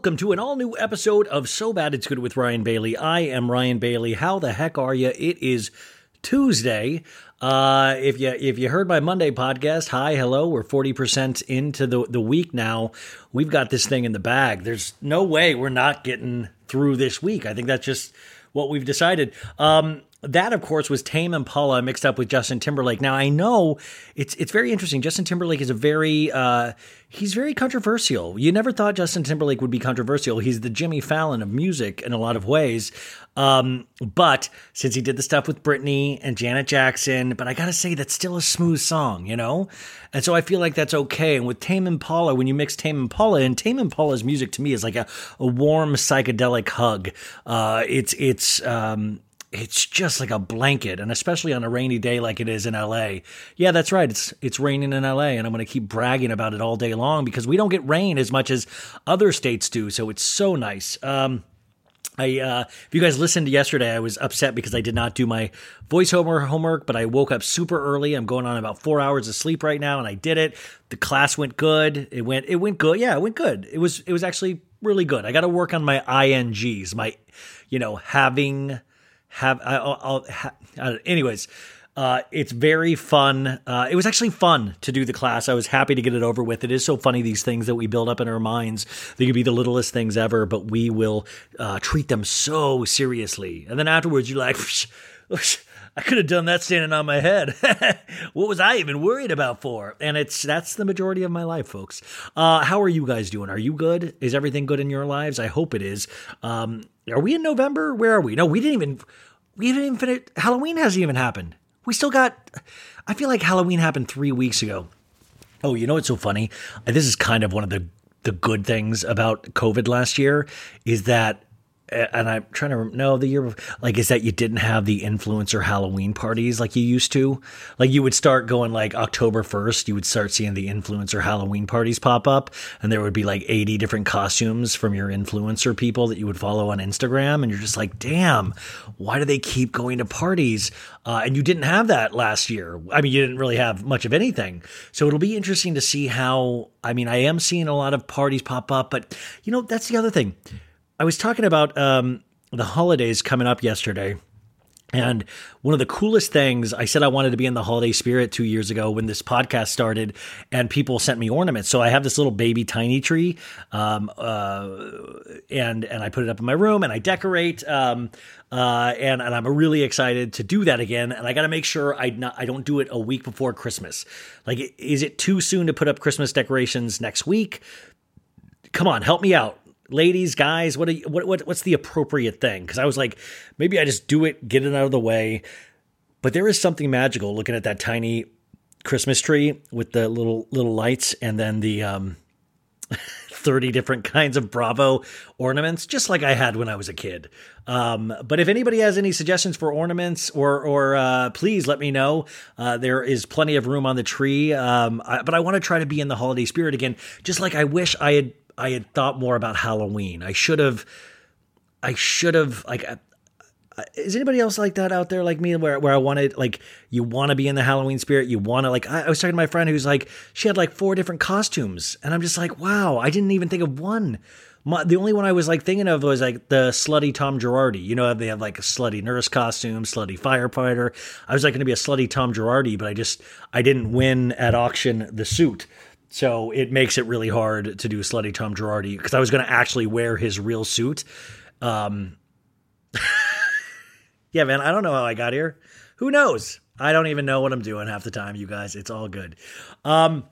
Welcome to an all new episode of So Bad It's Good with Ryan Bailey. I am Ryan Bailey. How the heck are you? It is Tuesday. Uh, if you if you heard my Monday podcast, hi, hello. We're forty percent into the the week now. We've got this thing in the bag. There's no way we're not getting through this week. I think that's just what we've decided. Um, that, of course, was Tame Impala mixed up with Justin Timberlake. Now, I know it's it's very interesting. Justin Timberlake is a very uh, he's very controversial. You never thought Justin Timberlake would be controversial. He's the Jimmy Fallon of music in a lot of ways. Um, but since he did the stuff with Britney and Janet Jackson, but I gotta say that's still a smooth song, you know. And so I feel like that's okay. And with Tame Impala, when you mix Tame Impala and Tame Impala's music to me is like a, a warm psychedelic hug. Uh, it's it's um, it's just like a blanket and especially on a rainy day like it is in LA. Yeah, that's right. It's it's raining in LA and I'm going to keep bragging about it all day long because we don't get rain as much as other states do, so it's so nice. Um I, uh, if you guys listened yesterday, I was upset because I did not do my voiceover homework, but I woke up super early. I'm going on about four hours of sleep right now, and I did it. The class went good. It went, it went good. Yeah, it went good. It was, it was actually really good. I got to work on my ings, my, you know, having, have, I, I'll, I'll ha, anyways. Uh, it's very fun. Uh, it was actually fun to do the class. I was happy to get it over with. It is so funny these things that we build up in our minds. They could be the littlest things ever, but we will uh, treat them so seriously. And then afterwards, you're like, I could have done that standing on my head. what was I even worried about for? And it's that's the majority of my life, folks. Uh, how are you guys doing? Are you good? Is everything good in your lives? I hope it is. Um, are we in November? Where are we? No, we didn't even. We haven't even finished. Halloween hasn't even happened. We still got. I feel like Halloween happened three weeks ago. Oh, you know what's so funny? This is kind of one of the the good things about COVID last year is that and I'm trying to know the year like is that you didn't have the influencer Halloween parties like you used to. Like you would start going like October 1st, you would start seeing the influencer Halloween parties pop up and there would be like 80 different costumes from your influencer people that you would follow on Instagram and you're just like, "Damn, why do they keep going to parties?" Uh, and you didn't have that last year. I mean, you didn't really have much of anything. So it'll be interesting to see how I mean, I am seeing a lot of parties pop up, but you know, that's the other thing I was talking about um, the holidays coming up yesterday. And one of the coolest things, I said I wanted to be in the holiday spirit two years ago when this podcast started, and people sent me ornaments. So I have this little baby tiny tree, um, uh, and and I put it up in my room, and I decorate, um, uh, and and I'm really excited to do that again. And I got to make sure I not I don't do it a week before Christmas. Like, is it too soon to put up Christmas decorations next week? Come on, help me out ladies, guys, what, what, what what's the appropriate thing? Because I was like, maybe I just do it, get it out of the way. But there is something magical looking at that tiny Christmas tree with the little little lights, and then the um, thirty different kinds of Bravo ornaments, just like I had when I was a kid. Um, but if anybody has any suggestions for ornaments, or or uh, please let me know. Uh, there is plenty of room on the tree, um, I, but I want to try to be in the holiday spirit again. Just like I wish I had I had thought more about Halloween. I should have. I should have like. uh, Is anybody else like that out there, like me, where where I wanted like you want to be in the Halloween spirit? You want to like. I, I was talking to my friend who's like she had like four different costumes, and I'm just like, wow, I didn't even think of one. My, the only one I was like thinking of was like the slutty Tom Girardi. You know, they have like a slutty nurse costume, slutty firefighter. I was like going to be a slutty Tom Girardi, but I just I didn't win at auction the suit. So it makes it really hard to do slutty Tom Girardi because I was going to actually wear his real suit. Um, yeah, man, I don't know how I got here. Who knows? I don't even know what I'm doing half the time, you guys. It's all good. Um,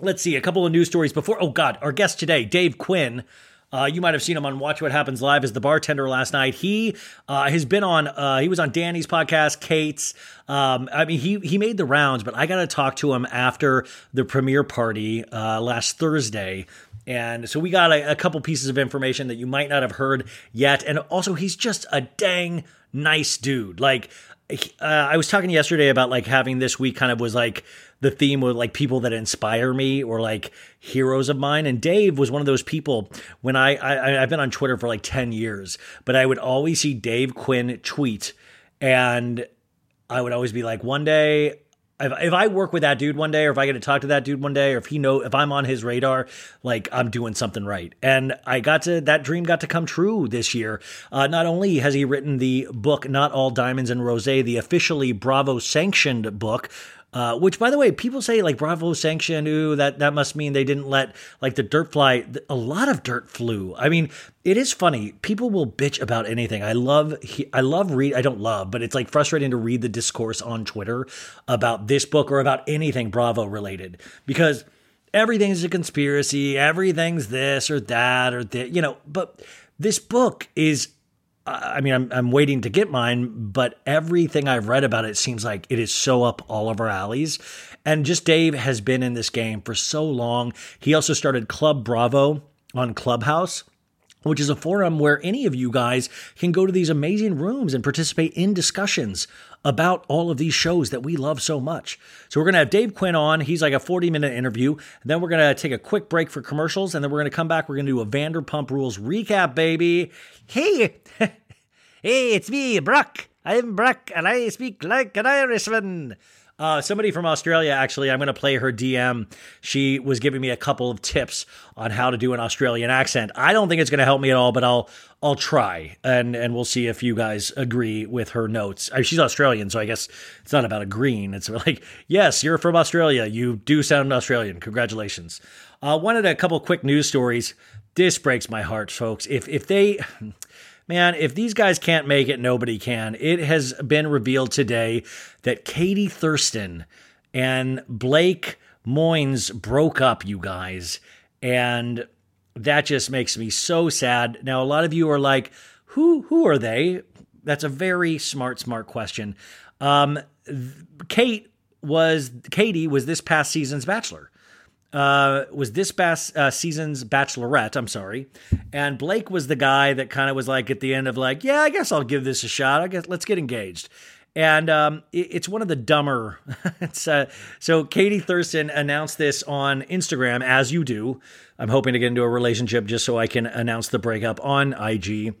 let's see a couple of news stories before. Oh God, our guest today, Dave Quinn. Uh, you might have seen him on Watch What Happens Live as the bartender last night. He uh, has been on. Uh, he was on Danny's podcast, Kate's. Um, I mean, he he made the rounds, but I got to talk to him after the premiere party uh, last Thursday. And so we got a, a couple pieces of information that you might not have heard yet. And also, he's just a dang nice dude. Like, uh, I was talking yesterday about like having this week kind of was like the theme with like people that inspire me or like heroes of mine. And Dave was one of those people when I, I I've been on Twitter for like 10 years, but I would always see Dave Quinn tweet and I would always be like, one day if, I work with that dude one day, or if I get to talk to that dude one day, or if he know if I'm on his radar, like I'm doing something right. And I got to that dream got to come true this year. Uh, not only has he written the book "Not All Diamonds and Rosé," the officially Bravo sanctioned book. Uh, which, by the way, people say like Bravo sanctioned. Ooh, that that must mean they didn't let like the dirt fly. A lot of dirt flew. I mean, it is funny. People will bitch about anything. I love. I love read. I don't love, but it's like frustrating to read the discourse on Twitter about this book or about anything Bravo related because everything's a conspiracy. Everything's this or that or that. You know, but this book is I mean, I'm I'm waiting to get mine, but everything I've read about it seems like it is so up all of our alleys. And just Dave has been in this game for so long. He also started Club Bravo on Clubhouse which is a forum where any of you guys can go to these amazing rooms and participate in discussions about all of these shows that we love so much. So we're going to have Dave Quinn on. He's like a 40 minute interview. And Then we're going to take a quick break for commercials. And then we're going to come back. We're going to do a Vanderpump Rules recap, baby. Hey, hey, it's me, Brock. I'm Brock, and I speak like an Irishman. Uh, somebody from Australia, actually, I'm going to play her DM. She was giving me a couple of tips on how to do an Australian accent. I don't think it's going to help me at all, but I'll I'll try, and and we'll see if you guys agree with her notes. I mean, she's Australian, so I guess it's not about agreeing. It's like, yes, you're from Australia. You do sound Australian. Congratulations. Uh, wanted a couple quick news stories. This breaks my heart, folks. If if they man, if these guys can't make it, nobody can. It has been revealed today that Katie Thurston and Blake Moynes broke up, you guys. And that just makes me so sad. Now, a lot of you are like, who who are they? That's a very smart, smart question. Um, Kate was Katie was this past season's bachelor uh, was this past uh, season's Bachelorette. I'm sorry, and Blake was the guy that kind of was like at the end of like, yeah, I guess I'll give this a shot. I guess let's get engaged. And um, it, it's one of the dumber. uh, so Katie Thurston announced this on Instagram, as you do. I'm hoping to get into a relationship just so I can announce the breakup on IG.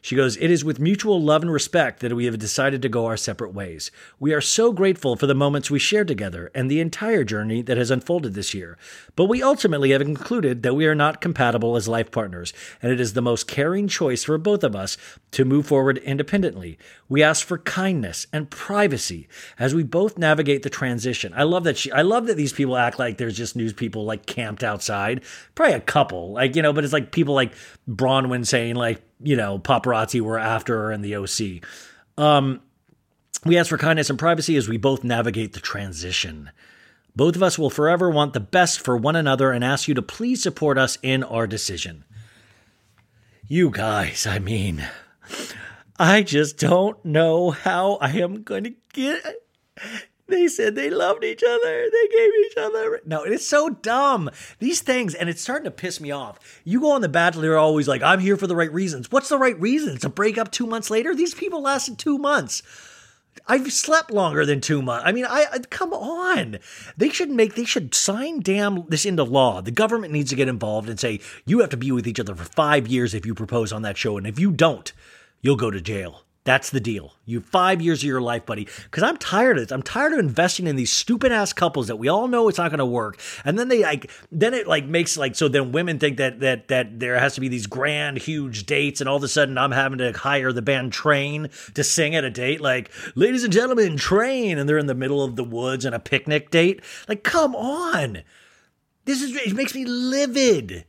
She goes, It is with mutual love and respect that we have decided to go our separate ways. We are so grateful for the moments we shared together and the entire journey that has unfolded this year. But we ultimately have concluded that we are not compatible as life partners, and it is the most caring choice for both of us to move forward independently. We ask for kindness and privacy as we both navigate the transition. I love that she I love that these people act like there's just news people like camped outside. Probably a couple. Like, you know, but it's like people like Braunwyn saying like you know, paparazzi were after her in the OC. Um, we ask for kindness and privacy as we both navigate the transition. Both of us will forever want the best for one another and ask you to please support us in our decision. You guys, I mean, I just don't know how I am going to get they said they loved each other. They gave each other. No, it is so dumb. These things, and it's starting to piss me off. You go on The Bachelor, you're always like, I'm here for the right reasons. What's the right reasons? To break up two months later? These people lasted two months. I've slept longer than two months. I mean, I, I come on. They should make. They should sign damn this into law. The government needs to get involved and say you have to be with each other for five years if you propose on that show, and if you don't, you'll go to jail. That's the deal. You five years of your life, buddy. Because I'm tired of this. I'm tired of investing in these stupid ass couples that we all know it's not going to work, and then they like, then it like makes like so. Then women think that that that there has to be these grand, huge dates, and all of a sudden I'm having to hire the band Train to sing at a date. Like, ladies and gentlemen, Train, and they're in the middle of the woods and a picnic date. Like, come on. This is it makes me livid.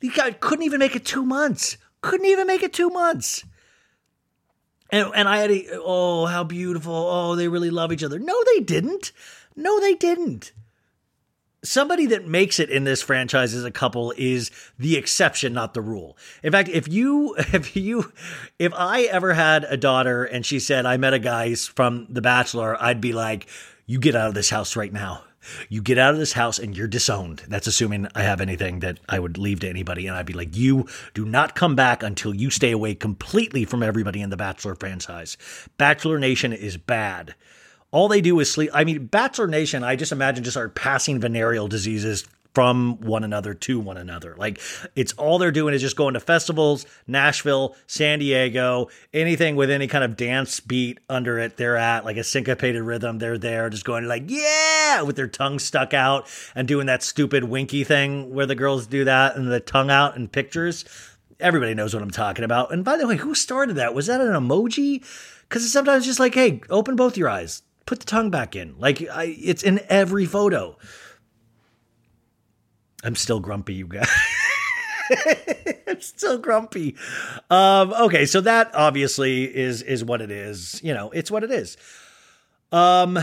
These guys couldn't even make it two months. Couldn't even make it two months. And, and I had a, oh, how beautiful. Oh, they really love each other. No, they didn't. No, they didn't. Somebody that makes it in this franchise as a couple is the exception, not the rule. In fact, if you, if you, if I ever had a daughter and she said, I met a guy from The Bachelor, I'd be like, you get out of this house right now. You get out of this house and you're disowned. That's assuming I have anything that I would leave to anybody. And I'd be like, you do not come back until you stay away completely from everybody in the Bachelor franchise. Bachelor Nation is bad. All they do is sleep. I mean, Bachelor Nation, I just imagine just are passing venereal diseases from one another to one another. Like it's all they're doing is just going to festivals, Nashville, San Diego, anything with any kind of dance beat under it, they're at like a syncopated rhythm. They're there just going like, yeah, with their tongue stuck out and doing that stupid winky thing where the girls do that and the tongue out in pictures. Everybody knows what I'm talking about. And by the way, who started that? Was that an emoji? Because it's sometimes just like, hey, open both your eyes, put the tongue back in. Like I, it's in every photo. I'm still grumpy, you guys. I'm still grumpy. Um, okay, so that obviously is is what it is. You know, it's what it is. Um,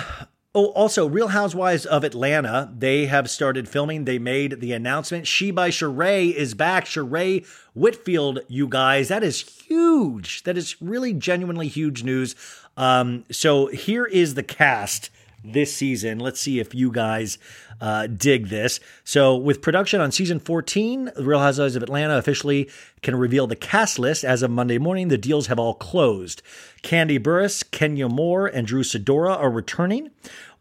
oh, also, Real Housewives of Atlanta, they have started filming. They made the announcement. She by Sheree is back. Sheree Whitfield, you guys, that is huge. That is really genuinely huge news. Um, so here is the cast this season. Let's see if you guys uh, dig this. So, with production on season 14, The Real Housewives of Atlanta officially can reveal the cast list as of Monday morning. The deals have all closed. Kandi Burruss, Kenya Moore, and Drew Sidora are returning.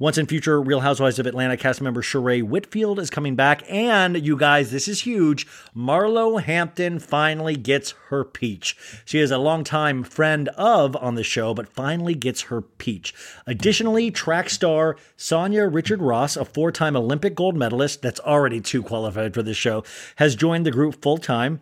Once in future Real Housewives of Atlanta cast member Sheree Whitfield is coming back. And you guys, this is huge. Marlo Hampton finally gets her peach. She is a longtime friend of on the show, but finally gets her peach. Additionally, track star Sanya Richard Ross, a four time Olympic gold medalist that's already too qualified for this show, has joined the group full time.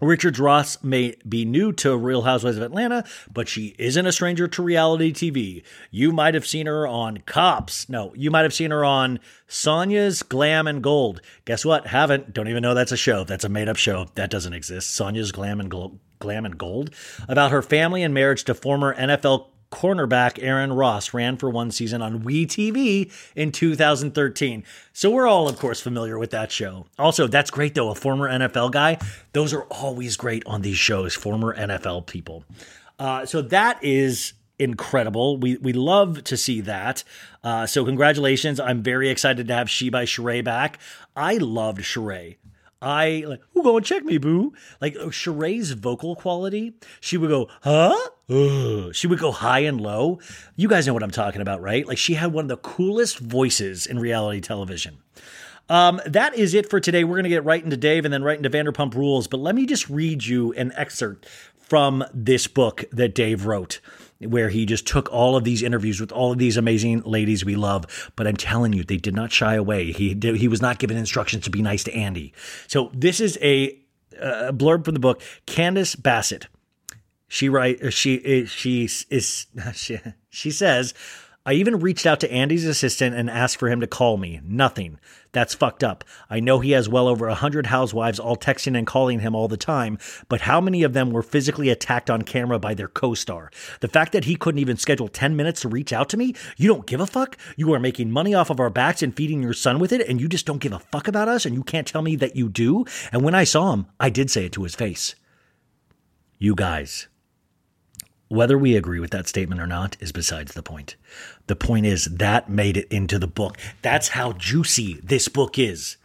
Richard Ross may be new to Real Housewives of Atlanta, but she isn't a stranger to reality TV. You might have seen her on Cops. No, you might have seen her on Sanya's Glam and Gold. Guess what? Haven't. Don't even know that's a show. That's a made up show. That doesn't exist. Sanya's Glam and Gold. Glam and Gold about her family and marriage to former NFL cornerback Aaron Ross ran for one season on WE TV in 2013. So we're all, of course, familiar with that show. Also, that's great though. A former NFL guy, those are always great on these shows. Former NFL people. Uh, so that is incredible. We we love to see that. Uh, so congratulations! I'm very excited to have She by Sheree back. I loved Sheree. I like, who go and check me, boo? Like uh, Sheree's vocal quality, she would go, huh? Ugh. She would go high and low. You guys know what I'm talking about, right? Like she had one of the coolest voices in reality television. Um, that is it for today. We're going to get right into Dave and then right into Vanderpump Rules. But let me just read you an excerpt from this book that Dave wrote where he just took all of these interviews with all of these amazing ladies we love. But I'm telling you, they did not shy away. He did, he was not given instructions to be nice to Andy. So this is a, a blurb from the book. Candiace Bassett. She write uh, she uh, she is she, she says I even reached out to Andy's assistant and asked for him to call me. Nothing. That's fucked up. I know he has well over a hundred housewives all texting and calling him all the time, but how many of them were physically attacked on camera by their co-star? The fact that he couldn't even schedule 10 minutes to reach out to me? You don't give a fuck? You are making money off of our backs and feeding your son with it, and you just don't give a fuck about us, and you can't tell me that you do? And when I saw him, I did say it to his face. You guys. Whether we agree with that statement or not is besides the point. The point is that made it into the book. That's how juicy this book is.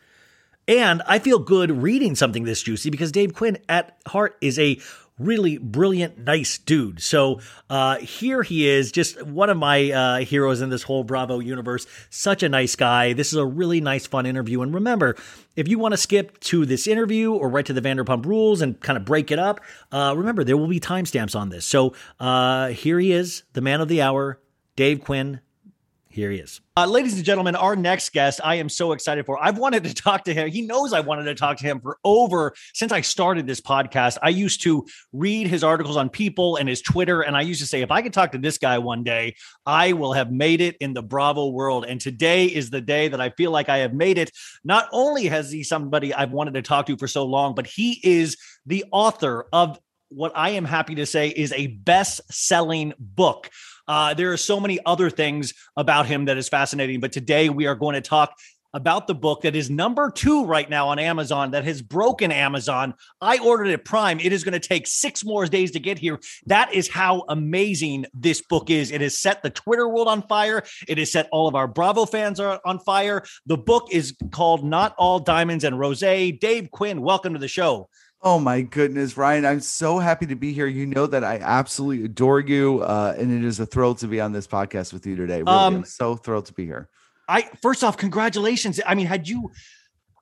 And I feel good reading something this juicy because Dave Quinn at heart is a really brilliant, nice dude. So uh, here he is, just one of my uh, heroes in this whole Bravo universe. Such a nice guy. This is a really nice, fun interview. And remember, if you want to skip to this interview or right to the Vanderpump Rules and kind of break it up, uh, remember there will be timestamps on this. So uh, here he is, the man of the hour, Dave Quinn. Here he is. Uh, ladies and gentlemen, our next guest, I am so excited for. I've wanted to talk to him. He knows I wanted to talk to him for over since I started this podcast. I used to read his articles on People and his Twitter, and I used to say, if I could talk to this guy one day, I will have made it in the Bravo world. And today is the day that I feel like I have made it. Not only has he somebody I've wanted to talk to for so long, but he is the author of what I am happy to say is a best selling book. Uh, there are so many other things about him that is fascinating, but today we are going to talk about the book that is number two right now on Amazon that has broken Amazon. I ordered it Prime. It is going to take six more days to get here. That is how amazing this book is. It has set the Twitter world on fire. It has set all of our Bravo fans are on fire. The book is called Not All Diamonds and Rosé. Dave Quinn, welcome to the show. Oh my goodness, Ryan. I'm so happy to be here. You know that I absolutely adore you. Uh, and it is a thrill to be on this podcast with you today. Really, Um, I'm so thrilled to be here. I first off, congratulations. I mean, had you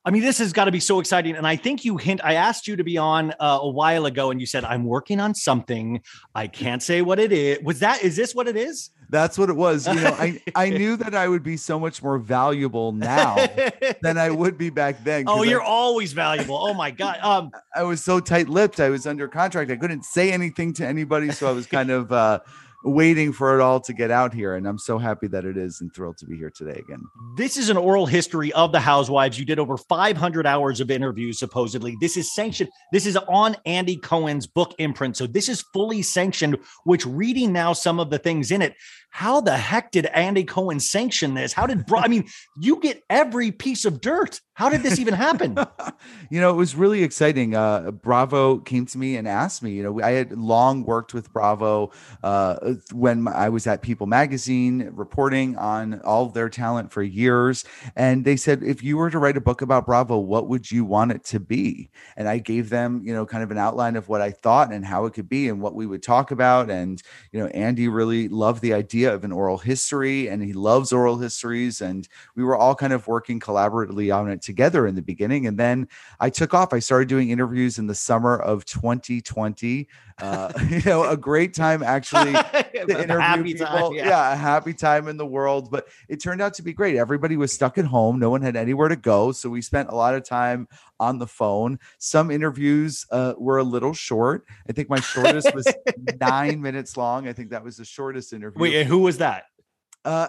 I mean, this has got to be so exciting. And I think you hint, I asked you to be on uh, a while ago and you said, I'm working on something. I can't say what it is. Was that, is this what it is? That's what it was. You know, I, I knew that I would be so much more valuable now than I would be back then. oh, you're I, always valuable. Oh my God. Um, I was so tight lipped. I was under contract. I couldn't say anything to anybody. So I was kind of uh, waiting for it all to get out here. And I'm so happy that it is and thrilled to be here today again. This is an oral history of the housewives. You did over 500 hours of interviews, supposedly. This is sanctioned. This is on Andy Cohen's book imprint. So this is fully sanctioned, which reading now some of the things in it. How the heck did Andy Cohen sanction this? How did, Bra- I mean, you get every piece of dirt. How did this even happen? you know, it was really exciting. Uh, Bravo came to me and asked me. You know, I had long worked with Bravo uh, when I was at People Magazine, reporting on all their talent for years. And they said, if you were to write a book about Bravo, what would you want it to be? And I gave them, you know, kind of an outline of what I thought and how it could be and what we would talk about. And you know, Andy really loved the idea of an oral history, and he loves oral histories. And we were all kind of working collaboratively on it together in the beginning. And then I took off. I started doing interviews in the summer of 2020. Uh, you know, a great time actually to interview happy people. time, yeah. yeah. a happy time in the world. But it turned out to be great. Everybody was stuck at home. No one had anywhere to go. So we spent a lot of time on the phone. Some interviews uh, were a little short. I think my shortest was nine minutes long. I think that was the shortest interview. Wait, who was that? Uh,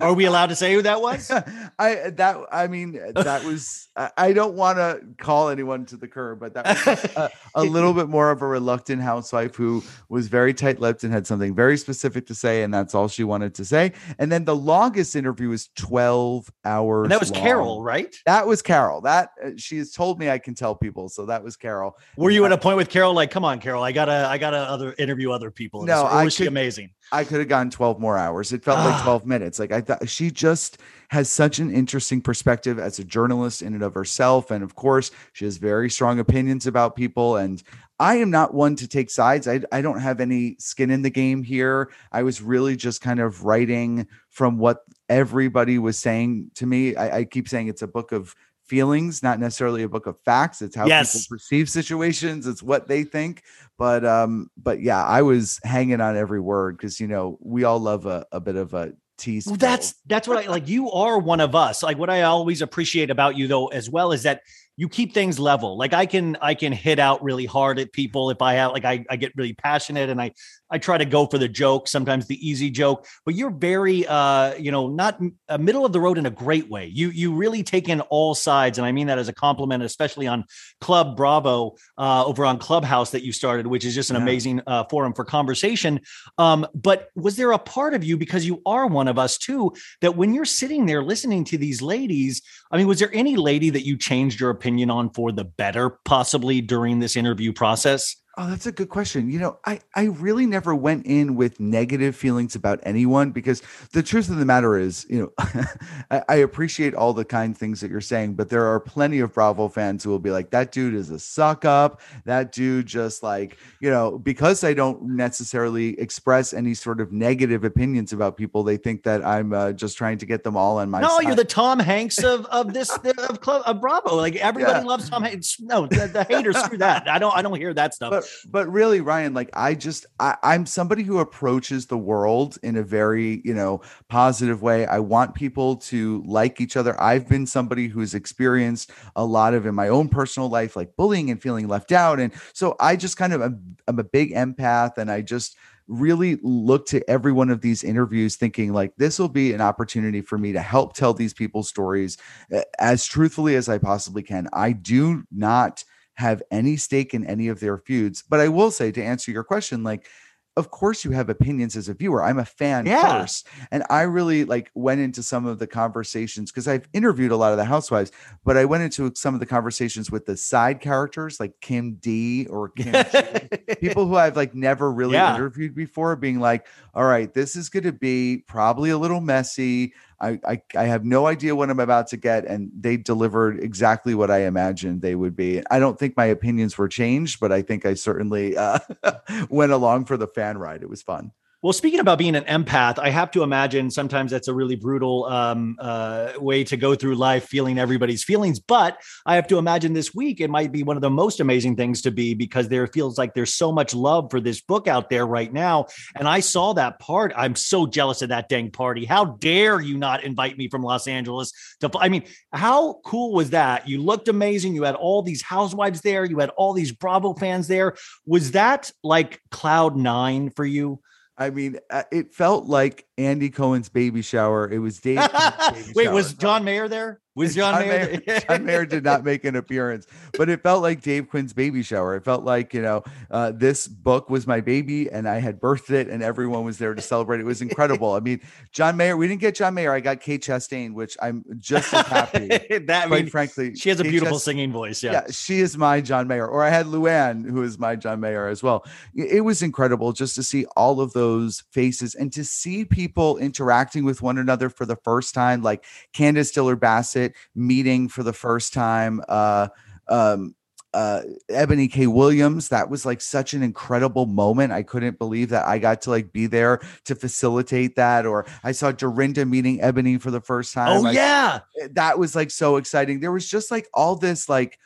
Are we allowed to say who that was? I that I mean that was I, I don't want to call anyone to the curb, but that was a, a little bit more of a reluctant housewife who was very tight-lipped and had something very specific to say, and that's all she wanted to say. And then the longest interview was twelve hours. And that was long. Carol, right? That was Carol. That uh, she has told me I can tell people, so that was Carol. Were you at a point with Carol? Like, come on, Carol, I gotta, I gotta other interview other people. this, No, or I was she could- amazing? I could have gone 12 more hours. It felt like Ah. 12 minutes. Like I thought she just has such an interesting perspective as a journalist in and of herself. And of course, she has very strong opinions about people. And I am not one to take sides. I, I don't have any skin in the game here. I was really just kind of writing from what everybody was saying to me. I, I keep saying it's a book of feelings, not necessarily a book of facts. It's how Yes. people perceive situations. It's what they think. But um, but yeah, I was hanging on every word because you know we all love a, a bit of a tease. Well, that's that's what I like. You are one of us. Like what I always appreciate about you, though, as well, is that you keep things level. Like I can I can hit out really hard at people if I have like I, I get really passionate and I I try to go for the joke, sometimes the easy joke. But you're very uh you know not a middle of the road in a great way. You you really take in all sides, and I mean that as a compliment, especially on Club Bravo uh, over on Clubhouse that you started, which is just an Yeah. amazing uh, forum for conversation. Um, but was there a part of you because you are one of us too that when you're sitting there listening to these ladies, I mean, was there any lady that you changed your opinion on for the better, possibly during this interview process? Oh, that's a good question. You know, I I really never went in with negative feelings about anyone because the truth of the matter is, you know, I, I appreciate all the kind things that you're saying, but there are plenty of Bravo fans who will be like, "That dude is a suck up. That dude just like, you know, because I don't necessarily express any sort of negative opinions about people, they think that I'm uh, just trying to get them all on my no, side. you're the Tom Hanks of of this of club of Bravo. Like everybody Yeah. loves Tom Hanks. No, the, the haters screw that. I don't I don't hear that stuff. but but really ryan like i just I, i'm somebody who approaches the world in a very you know positive way. I want people to like each other. I've been somebody who's experienced a lot of in my own personal life like bullying and feeling left out. And so i just kind of am, I'm a big empath and i just really look to every one of these interviews thinking like this will be an opportunity for me to help tell these people's stories uh, as truthfully as i possibly can. I do not have any stake in any of their feuds. But I will say to answer your question, like, of course you have opinions as a viewer. I'm a fan Yeah. first. And I really like went into some of the conversations because I've interviewed a lot of the housewives, but I went into some of the conversations with the side characters like Kim D or Kim G people who I've like never really Yeah. interviewed before being like, all right, this is going to be probably a little messy. I, I I have no idea what I'm about to get, and they delivered exactly what I imagined they would be. I don't think my opinions were changed, but I think I certainly uh, went along for the fan ride. It was fun. Well, speaking about being an empath, I have to imagine sometimes that's a really brutal um, uh, way to go through life, feeling everybody's feelings. But I have to imagine this week it might be one of the most amazing things to be because there feels like there's so much love for this book out there right now. And I saw that part. I'm so jealous of that dang party. How dare you not invite me from Los Angeles to? I mean, how cool was that? You looked amazing. You had all these housewives there. You had all these Bravo fans there. Was that like cloud nine for you? I mean, uh, it felt like Andy Cohen's baby shower. It was Dave. Baby Wait, shower. was John Mayer there? Was John, Mayer? Mayer, John Mayer did not make an appearance, but it felt like Dave Quinn's baby shower. It felt like you know uh, this book was my baby, and I had birthed it, and everyone was there to celebrate. It was incredible. I mean, John Mayer. We didn't get John Mayer. I got Kate Chastain, which I'm just as happy. that quite mean, frankly, she has a Kate beautiful Chastain- singing voice. Yeah. yeah, she is my John Mayer. Or I had Luann, who is my John Mayer as well. It it was incredible just to see all of those faces and to see people interacting with one another for the first time, like Candiace Dillard Bassett meeting for the first time. Uh, um, uh Ebony K Williams that was like such an incredible moment I couldn't believe that I got to like be there to facilitate that or I saw Dorinda meeting Ebony for the first time Oh I- yeah. that was like so exciting. There was just like all this like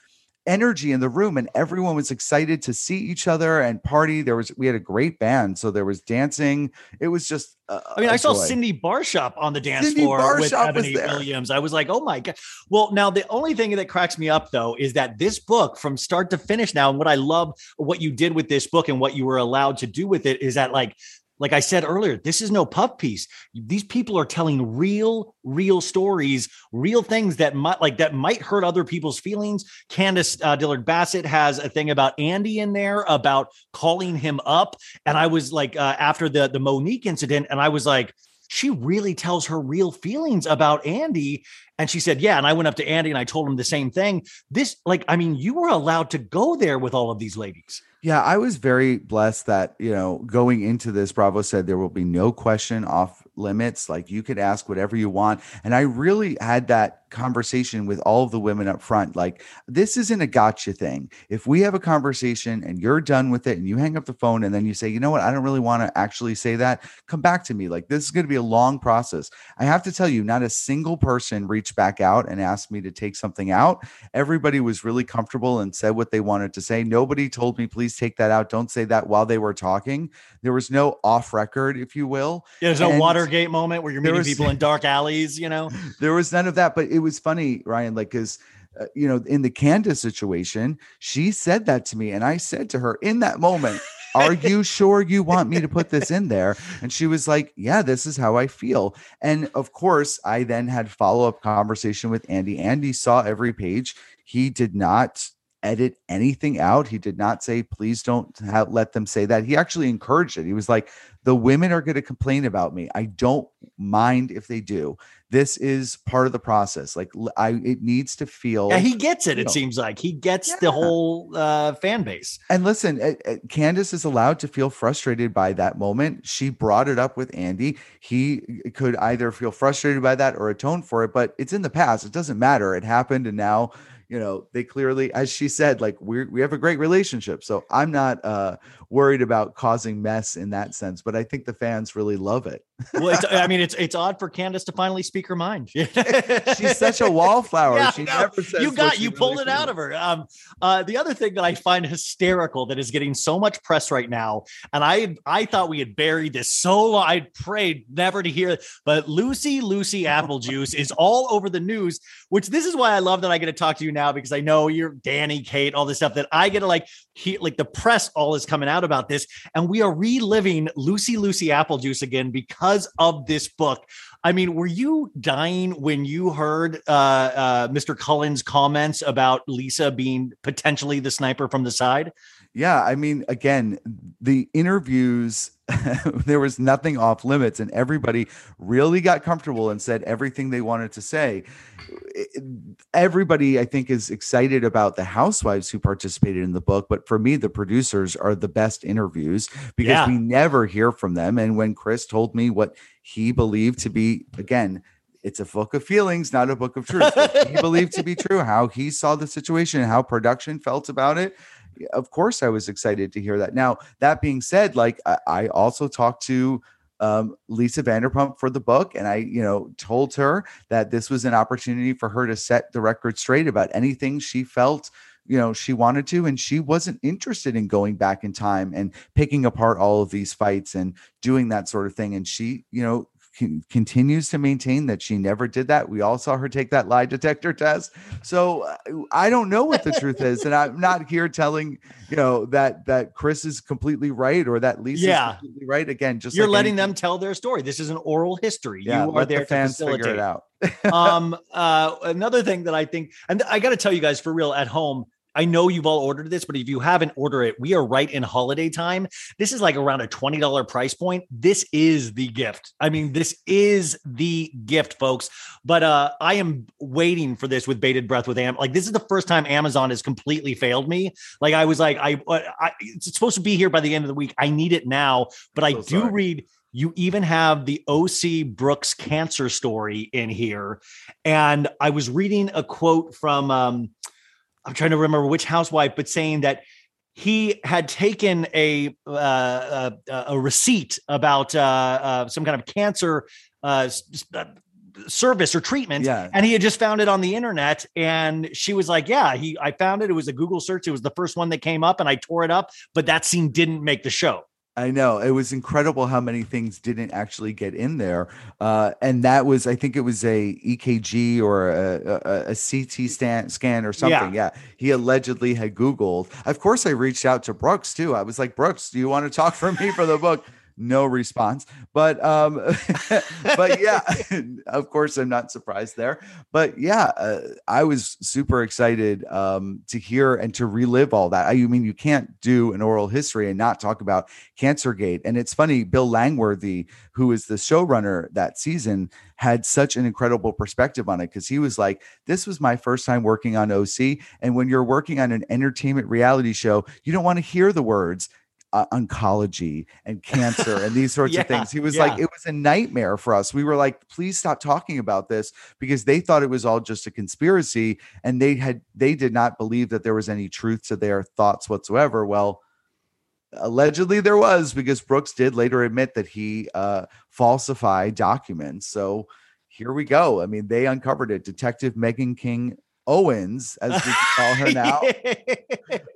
energy in the room and everyone was excited to see each other and party. There was we had a great band, so there was dancing. It was just uh, I mean, I saw joy. Cindy Barshop on the dance Cindy floor with Barshop was Ebony. Williams. I was like, oh my God. Well, now the only thing that cracks me up though is that this book from start to finish now, and what I love what you did with this book and what you were allowed to do with it is that like like I said earlier, this is no puff piece. These people are telling real, real stories, real things that might like that might hurt other people's feelings. Candiace uh, Dillard Bassett has a thing about Andy in there about calling him up, and I was like, uh, after the the Monique incident, and I was like, she really tells her real feelings about Andy. And she said, Yeah. And I went up to Andy and I told him the same thing. This, like, I mean, you were allowed to go there with all of these ladies. Yeah, I was very blessed that, you know, going into this, Bravo said there will be no question off limits. Like you could ask whatever you want. And I really had that conversation with all of the women up front. Like, this isn't a gotcha thing. If we have a conversation and you're done with it and you hang up the phone and then you say, you know what, I don't really want to actually say that, come back to me. Like, this is going to be a long process. I have to tell you, not a single person reached back out and asked me to take something out. Everybody was really comfortable and said what they wanted to say. Nobody told me, please take that out. Don't say that while they were talking. There was no off record, if you will. Yeah, there's no And Watergate moment where you're meeting was- people in dark alleys, you know? there was none of that but it was funny ryan like because uh, you know in the candiace situation she said that to me and i said to her in that moment are you sure you want me to put this in there? And she was like yeah this is how i feel. And of course i then had follow-up conversation with andy. Andy saw every page. He did not edit anything out. He did not say please don't have, let them say that. He actually encouraged it. He was like the women are going to complain about me. I don't mind if they do. This is part of the process. Like I, it needs to feel Yeah, he gets it, it No. seems like. He gets the whole uh, fan base. and listen uh, uh, candiace is allowed to feel frustrated by that moment. She brought it up with andy. He could either feel frustrated by that or atone for it but it's in the past. It doesn't matter. It happened and now you know they clearly as she said like we we have a great relationship so i'm not uh worried about causing mess in that sense but i think the fans really love it Well, it's, I mean, it's it's odd for Candiace to finally speak her mind. she's such a wallflower Yeah, she know. never says you got you really pulled it out of her. Um, uh, the other thing that I find hysterical that is getting so much press right now, and I I thought we had buried this so long. I prayed never to hear it, but Lucy Lucy Apple Juice is all over the news. Which this is why I love that I get to talk to you now because I know you're Danny, Kate, all this stuff that I get to like he like the press all is coming out about this, and we are reliving Lucy Lucy Apple Juice again because of this book. I mean, were you dying when you heard uh, uh, Mr. Cullen's comments about Lisa being potentially the sniper from the side? Yeah, I mean, again, the interviews, there was nothing off limits, and everybody really got comfortable and said everything they wanted to say. Everybody, I think, is excited about the housewives who participated in the book, but for me, the producers are the best interviews because Yeah. we never hear from them. And when Chris told me what he believed to be, again, it's a book of feelings, not a book of truth. He believed to be true, how he saw the situation, how production felt about it of course I was excited to hear that. Now, that being said, like I, I also talked to um, Lisa Vanderpump for the book, and I, you know, told her that this was an opportunity for her to set the record straight about anything she felt you know she wanted to and she wasn't interested in going back in time and picking apart all of these fights and doing that sort of thing and she you know con- continues to maintain that she never did that we all saw her take that lie detector test so uh, i don't know what the truth is and i'm not here telling you know that that chris is completely right or that lisa Yeah. is completely right again just You're like letting anything- them tell their story. This is an oral history. yeah you are there the to fans figure facilitate it out um uh another thing that i think and i got to tell you guys for real at home I know you've all ordered this, but if you haven't ordered it, we are right in holiday time. This is like around a $20 price point. This is the gift. I mean, this is the gift, folks. But uh I am waiting for this with bated breath with Am. Like this is the first time Amazon has completely failed me. Like I was like, I, I it's supposed to be here by the end of the week. I need it now, but I So do sorry. read you even have the OC Brooks cancer story in here. And I was reading a quote from, um, I'm trying to remember which housewife, but saying that he had taken a uh, uh, a receipt about uh, uh, some kind of cancer uh, uh, service or treatment, Yeah. and he had just found it on the internet. And she was like, "Yeah, he I found it. It was a Google search. It was the first one that came up, and I tore it up. But that scene didn't make the show." I know it was incredible how many things didn't actually get in there, uh, and that was I think it was a EKG or a, a, a CT scan, scan or something. Yeah. he allegedly had Googled. Of course, I reached out to Brooks too. I was like, Brooks, do you want to talk for me for the book? No response, but um, but yeah, of course I'm not surprised there. But yeah, uh, I was super excited um, to hear and to relive all that. I mean, you can't do an oral history and not talk about Cancergate. And it's funny, Bill Langworthy, who is the showrunner that season, had such an incredible perspective on it because he was like, This was my first time working on OC. And when you're working on an entertainment reality show, you don't want to hear the words. Uh, oncology and cancer and these sorts Yeah, of things. He was like, it was a nightmare for us. We were like, please stop talking about this because they thought it was all just a conspiracy and they had they did not believe that there was any truth to their thoughts whatsoever. Well, allegedly there was because Brooks did later admit that he uh, falsified documents. So here we go. I mean, they uncovered it. Detective Meghan King Owens, as we call her now.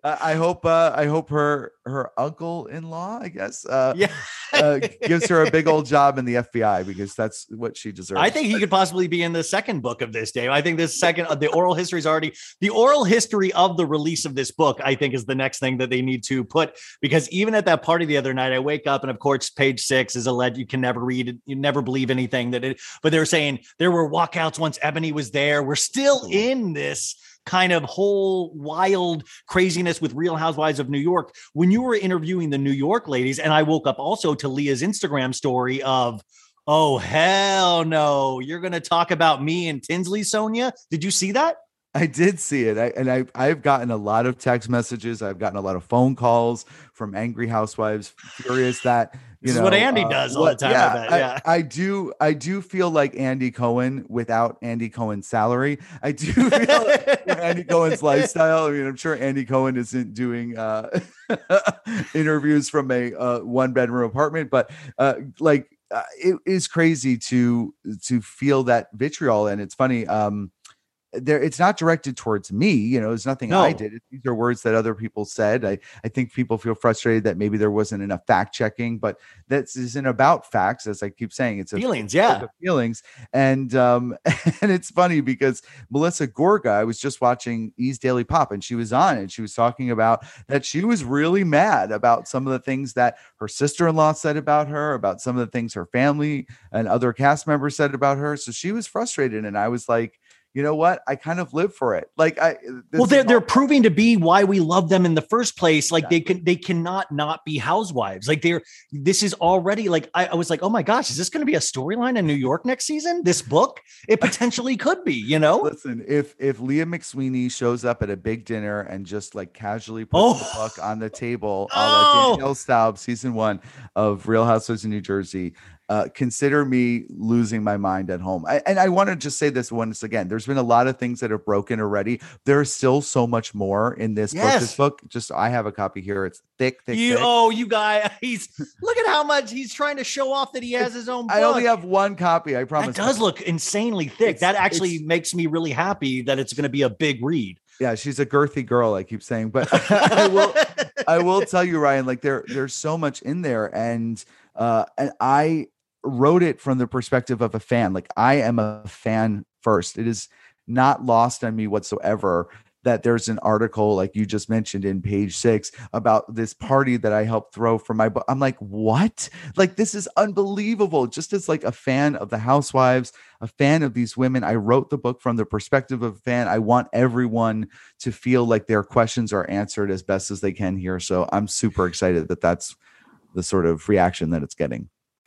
Uh, I hope. Uh, I hope her her uncle in law, I guess, uh, yeah. Uh, gives her a big old job in the FBI because that's what she deserves. I think he could possibly be in the second book of this, Dave. I think this second, uh, the oral history is already the oral history of the release of this book. I think is the next thing that they need to put because even at that party the other night, I wake up and of course, page six is alleged. You can never read it, you never believe anything that it. But they're saying there were walkouts once Eboni was there. We're still in this kind of whole wild craziness with Real Housewives of New York. When you were interviewing the New York ladies, and I woke up also to Leah's Instagram story of. Oh hell no! You're going to talk about me and Tinsley, Sonja. Did you see that? I did see it, I, and I I've gotten a lot of text messages. I've gotten a lot of phone calls from angry housewives, furious that This is what Andy does all the time, I bet, yeah. I, do. I do feel like Andy Cohen without Andy Cohen's salary. I do feel Andy Cohen's lifestyle. I mean, I'm sure Andy Cohen isn't doing uh, interviews from a uh, one bedroom apartment, but uh, like uh, it is crazy to to feel that vitriol. And it's funny. Um, there it's not directed towards me you know it's nothing i did these are words that other people said i i think people feel frustrated that maybe there wasn't enough fact checking but this isn't about facts as i keep saying it's a Feelings, a yeah. feelings and um and it's funny because melissa gorga i was just watching ease daily pop and she was on and she was talking about that she was really mad about some of the things that her sister-in-law said about her about some of the things her family and other cast members said about her so she was frustrated and i was like you know what? I kind of live for it. Like I this well, they're they're proving to be why we love them in the first place. Like they can they cannot not be housewives. Like they're this is already like I, I was like, oh my gosh, is this going to be a storyline in New York next season? This book, it potentially could be. You know, Listen, if if Leah McSweeney shows up at a big dinner and just like casually puts the Oh. book on the table, a Oh. la Danielle Staub, season one of Real Housewives of New Jersey, uh, consider me losing my mind at home. I, and I want to just say this once again: there's been a lot of things that have broken already. There's still so much more in this book. This book, just I have a copy here. It's thick, thick, You thick. oh, you guy, he's look at how much he's trying to show off that he has his own. Book. I only have one copy. I promise. That does look insanely thick. It's- that actually makes me really happy that it's going to be a big read. Yeah, she's a girthy girl. I keep saying, but I will. I will tell you, Ryan. Like there, there's so much in there, and uh, and I wrote it from the perspective of a fan. Like I am a fan first. It is not lost on me whatsoever that there's an article like you just mentioned in page six about this party that I helped throw for my book. I'm like, what? Like this is unbelievable. Just as like a fan of the housewives, a fan of these women. I wrote the book from the perspective of a fan. I want everyone to feel like their questions are answered as best as they can here. So I'm super excited that that's the sort of reaction that it's getting.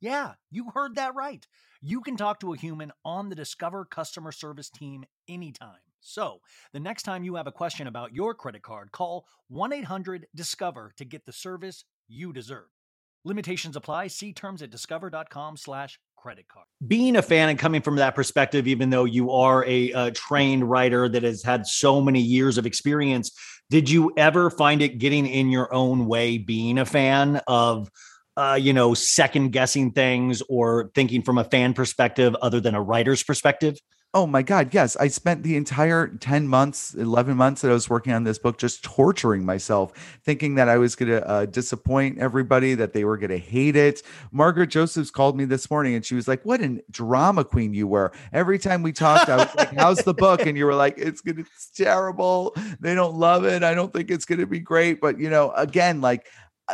Yeah, you heard that right. You can talk to a human on the Discover customer service team anytime. So, the next time you have a question about your credit card, call 1 800 Discover to get the service you deserve. Limitations apply. See terms at discover.com slash credit card. being a fan and coming from that perspective, even though you are a, uh trained writer that has had so many years of experience, did you ever find it getting in your own way being a fan of, uh, you know, second guessing things or thinking from a fan perspective other than a writer's perspective? Oh my God. Yes. I spent the entire 10 months, 11 months that I was working on this book just torturing myself, thinking that I was going to uh, disappoint everybody, that they were going to hate it. Margaret Josephs called me this morning and she was like, What a drama queen you were. Every time we talked, I was like, How's the book? And you were like, It's going to, it's terrible. They don't love it. I don't think it's going to be great. But, you know, again, like,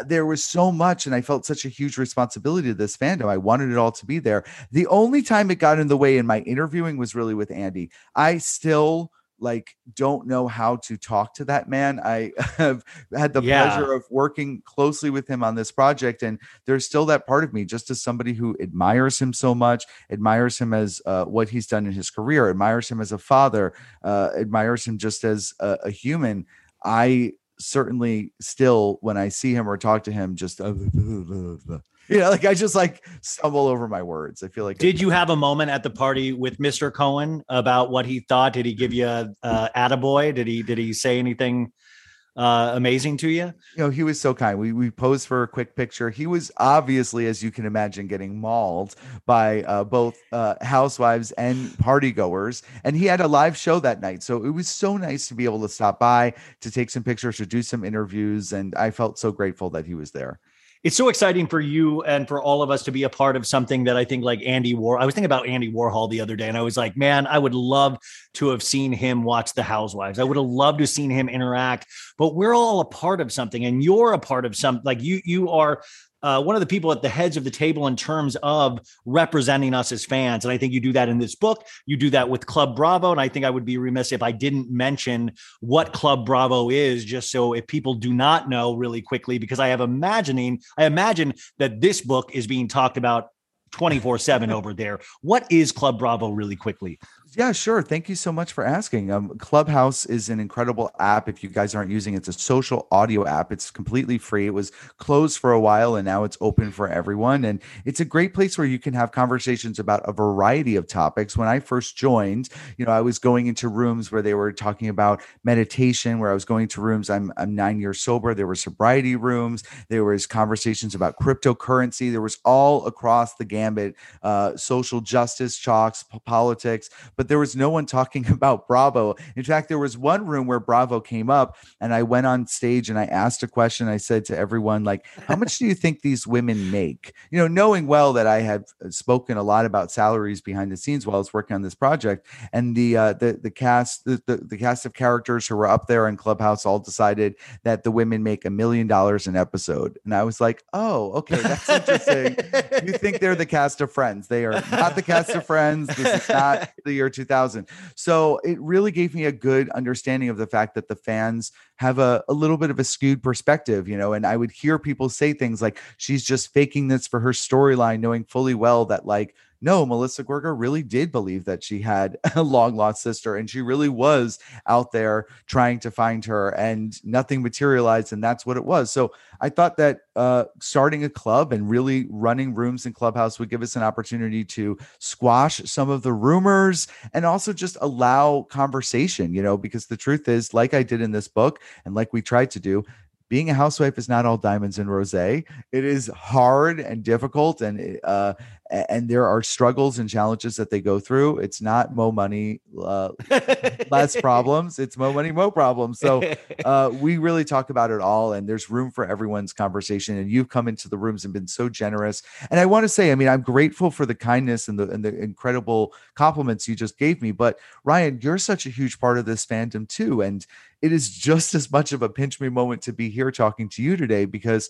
there was so much and I felt such a huge responsibility to this fandom. I wanted it all to be there. The only time it got in the way in my interviewing was really with Andy. I still like don't know how to talk to that man. I have had the Yeah. pleasure of working closely with him on this project and there's still that part of me just as somebody who admires him so much, admires him as uh, what he's done in his career, admires him as a father, uh, admires him just as a, a human. I certainly still when I see him or talk to him just uh, you know like I just like stumble over my words. I feel like Did you have a moment at the party with Mr. Cohen about what he thought? Did he give you a uh, attaboy? Did he did he say anything uh, amazing to you? you know, he was so kind. We we posed for a quick picture. He was obviously, as you can imagine, getting mauled by uh, both uh, housewives and party goers, and he had a live show that night. So it was so nice to be able to stop by to take some pictures, to do some interviews, and I felt so grateful that he was there. It's so exciting for you and for all of us to be a part of something that I think like Andy War. I was thinking about Andy Warhol the other day, and I was like, man, I would love to have seen him watch The Housewives. I would have loved to have seen him interact. But we're all a part of something, and you're a part of something. Like you, you are. Uh, one of the people at the heads of the table in terms of representing us as fans. And I think you do that in this book. You do that with Club Bravo. And I think I would be remiss if I didn't mention what Club Bravo is, just so if people do not know really quickly, because I have imagining, I imagine that this book is being talked about 24 7 over there. What is Club Bravo really quickly? Yeah, sure. Thank you so much for asking. Um, Clubhouse is an incredible app. If you guys aren't using it, it's a social audio app. It's completely free. It was closed for a while and now it's open for everyone. And it's a great place where you can have conversations about a variety of topics. When I first joined, you know, I was going into rooms where they were talking about meditation, where I was going to rooms. I'm, I'm nine years sober. There were sobriety rooms. There was conversations about cryptocurrency. There was all across the gambit, uh, social justice, chalks, politics but there was no one talking about Bravo. In fact, there was one room where Bravo came up, and I went on stage and I asked a question. I said to everyone, like, how much do you think these women make? You know, knowing well that I had spoken a lot about salaries behind the scenes while I was working on this project, and the uh, the the cast the, the the cast of characters who were up there in Clubhouse all decided that the women make a million dollars an episode, and I was like, oh, okay, that's interesting. you think they're the cast of Friends? They are not the cast of Friends. This is not the year 2000. So it really gave me a good understanding of the fact that the fans have a, a little bit of a skewed perspective, you know. And I would hear people say things like, she's just faking this for her storyline, knowing fully well that, like, no, Melissa Gorga really did believe that she had a long lost sister and she really was out there trying to find her and nothing materialized. And that's what it was. So I thought that uh, starting a club and really running rooms in Clubhouse would give us an opportunity to squash some of the rumors and also just allow conversation, you know, because the truth is, like I did in this book and like we tried to do, being a housewife is not all diamonds and rose. It is hard and difficult, and uh, and there are struggles and challenges that they go through. It's not mo money, uh, less problems. It's mo money, mo problems. So uh, we really talk about it all, and there's room for everyone's conversation. And you've come into the rooms and been so generous. And I want to say, I mean, I'm grateful for the kindness and the and the incredible compliments you just gave me. But Ryan, you're such a huge part of this fandom too, and it is just as much of a pinch me moment to be here talking to you today because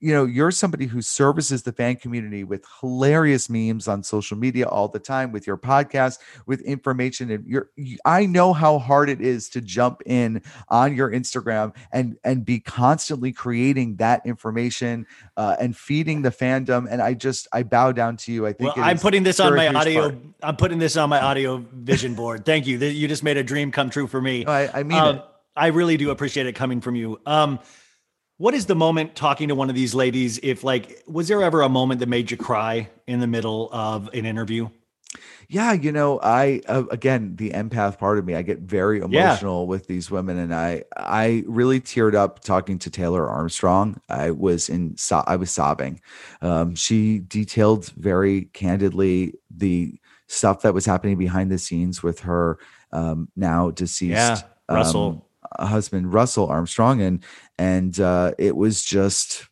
you know you're somebody who services the fan community with hilarious memes on social media all the time with your podcast with information and you're you, i know how hard it is to jump in on your instagram and and be constantly creating that information uh, and feeding the fandom and i just i bow down to you i think well, i'm putting this on my audio part. i'm putting this on my audio vision board thank you you just made a dream come true for me No, I, I mean Um. I really do appreciate it coming from you. Um, what is the moment talking to one of these ladies? If like, was there ever a moment that made you cry in the middle of an interview? yeah you know i uh, again the empath part of me i get very Yeah. emotional with these women and i i really teared up talking to taylor armstrong i was in so- i was sobbing um, she detailed very candidly the stuff that was happening behind the scenes with her um, now deceased Yeah, Russell. um, husband russell armstrong and and uh, it was just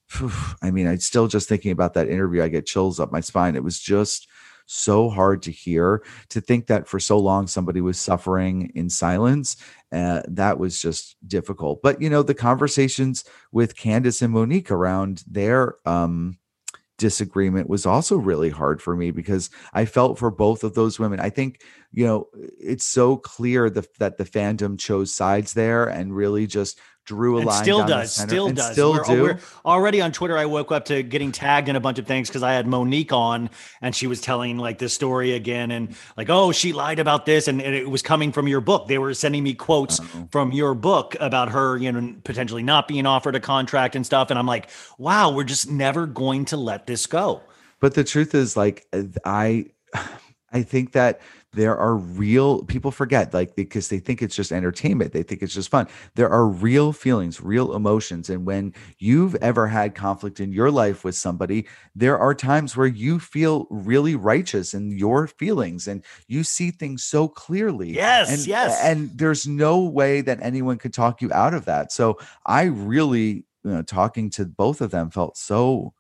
i mean I'm still just thinking about that interview. I get chills up my spine. It was just so hard to hear to think that for so long somebody was suffering in silence uh, that was just difficult. But you know the conversations with candiace and monique around their um disagreement was also really hard for me because I felt for both of those women. I think, you know, it's so clear the, that the fandom chose sides there and really just drew a line. still does, still does. Still we're, uh, do. already on Twitter. I woke up to getting tagged in a bunch of things because I had Monique on and she was telling like this story again and like, oh, she lied about this and, and it was coming from your book. They were sending me quotes oh. from your book about her, you know, potentially not being offered a contract and stuff. And I'm like, wow, we're just never going to let this go. But the truth is, like, I, I think that there are real people forget, like, because they think it's just entertainment, they think it's just fun. There are real feelings, real emotions, and when you've ever had conflict in your life with somebody, there are times where you feel really righteous in your feelings, and you see things so clearly. Yes, and, yes. and there's no way that anyone could talk you out of that. So I really, you know, talking to both of them felt so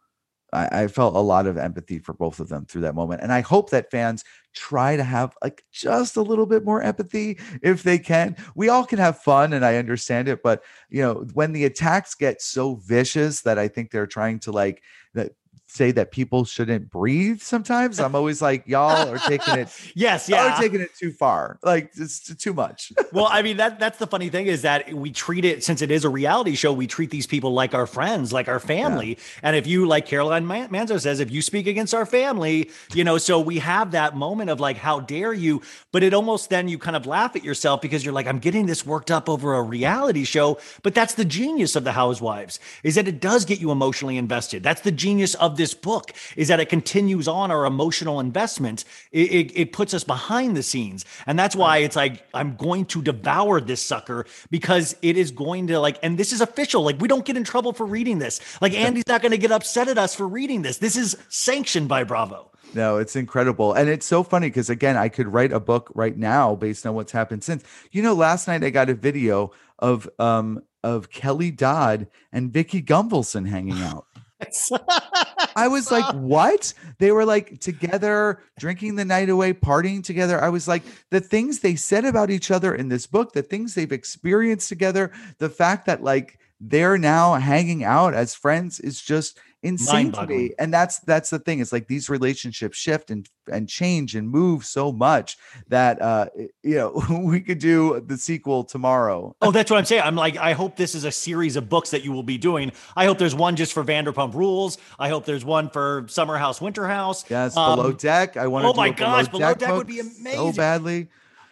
I, I felt a lot of empathy for both of them through that moment. And I hope that fans try to have like just a little bit more empathy if they can. We all can have fun and I understand it, but you know, when the attacks get so vicious that I think they're trying to like that say that people shouldn't breathe sometimes. I'm always like, y'all are taking it, yes, y'all yeah. are taking it too far. Like it's too much. well, I mean that that's the funny thing is that we treat it since it is a reality show. We treat these people like our friends, like our family. And if you, like Caroline Man- Manzo says, if you speak against our family, you know, so we have that moment of like, how dare you? But it almost then you kind of laugh at yourself because you're like, I'm getting this worked up over a reality show. But that's the genius of the Housewives is that it does get you emotionally invested. That's the genius of this book is that it continues on our emotional investment. It, it, it puts us behind the scenes. And that's why it's like, I'm going to devour this sucker because it is going to like, and this is official. Like, we don't get in trouble for reading this. Like, Andy's not going to get upset at us for reading this. This is sanctioned by Bravo. No, it's incredible. And it's so funny because again, I could write a book right now based on what's happened since. You know, last night I got a video of um of Kelly Dodd and Vicki Gunvalson hanging out. I was like, what? They were like together, drinking the night away, partying together. I was like, the things they said about each other in this book, the things they've experienced together, the fact that like they're now hanging out as friends is just insane to me. And that's that's the thing. It's like these relationships shift and and change and move so much that uh you know we could do the sequel tomorrow. Oh, that's what I'm saying. I'm like, I hope this is a series of books that you will be doing. I hope there's one just for Vanderpump Rules. I hope there's one for Summer House, Winter House. Yes, Um, below deck. I want to oh my gosh, Below Deck would book be so amazing. badly.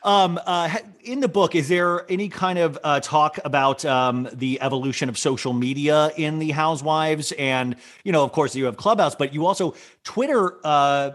Um, uh, in the book, is there any kind of uh, talk about um, the evolution of social media in the Housewives? And you know, of course, you have Clubhouse, but you also Twitter uh,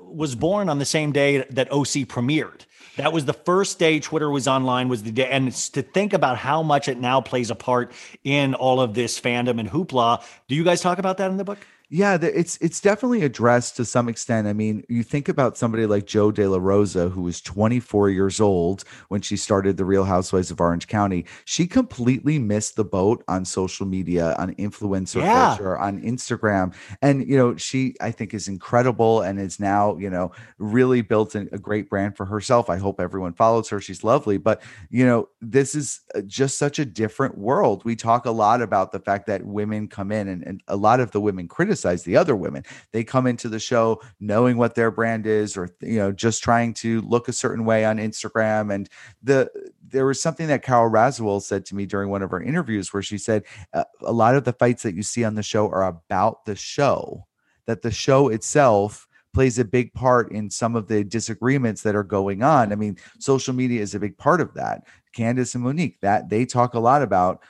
was born on the same day that OC premiered. That was the first day Twitter was online. Was the day, and it's to think about how much it now plays a part in all of this fandom and hoopla. Do you guys talk about that in the book? Yeah, it's it's definitely addressed to some extent. I mean, you think about somebody like Jo De La Rosa, who was 24 years old when she started the Real Housewives of Orange County. She completely missed the boat on social media, on influencer Yeah. culture, on Instagram, and you know, she I think is incredible and is now you know really built a great brand for herself. I hope everyone follows her. She's lovely, but you know, this is uh, just such a different world. We talk a lot about the fact that women come in, and, and a lot of the women criticize the other women. They come into the show knowing what their brand is, or you know, just trying to look a certain way on Instagram. And the there was something that Carole Radziwill said to me during one of her interviews, where she said uh, a lot of the fights that you see on the show are about the show. That the show itself plays a big part in some of the disagreements that are going on. I mean, social media is a big part of that. Candiace and Monique, that they talk a lot about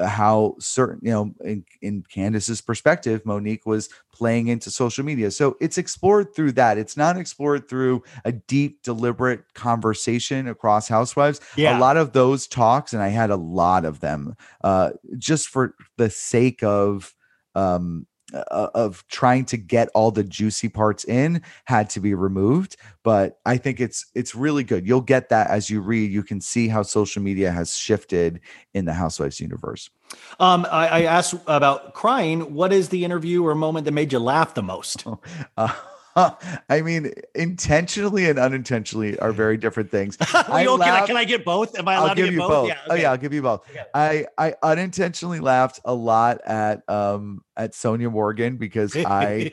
how certain, you know, in, in Candiace's perspective, Monique was playing into social media. So it's explored through that. It's not explored through a deep, deliberate conversation across housewives. Yeah. A lot of those talks, and I had a lot of them, uh, just for the sake of um uh, of trying to get all the juicy parts in had to be removed but i think it's it's really good you'll get that as you read you can see how social media has shifted in the housewives universe Um, I, I asked about crying. What is the interview or moment that made you laugh the most? uh, i mean intentionally and unintentionally are very different things you- can, I, can I get both? Am I allowed I'll to give get you both? both. Yeah. Oh yeah, I'll give you both. Okay. I I unintentionally laughed a lot at um at Sonja Morgan because I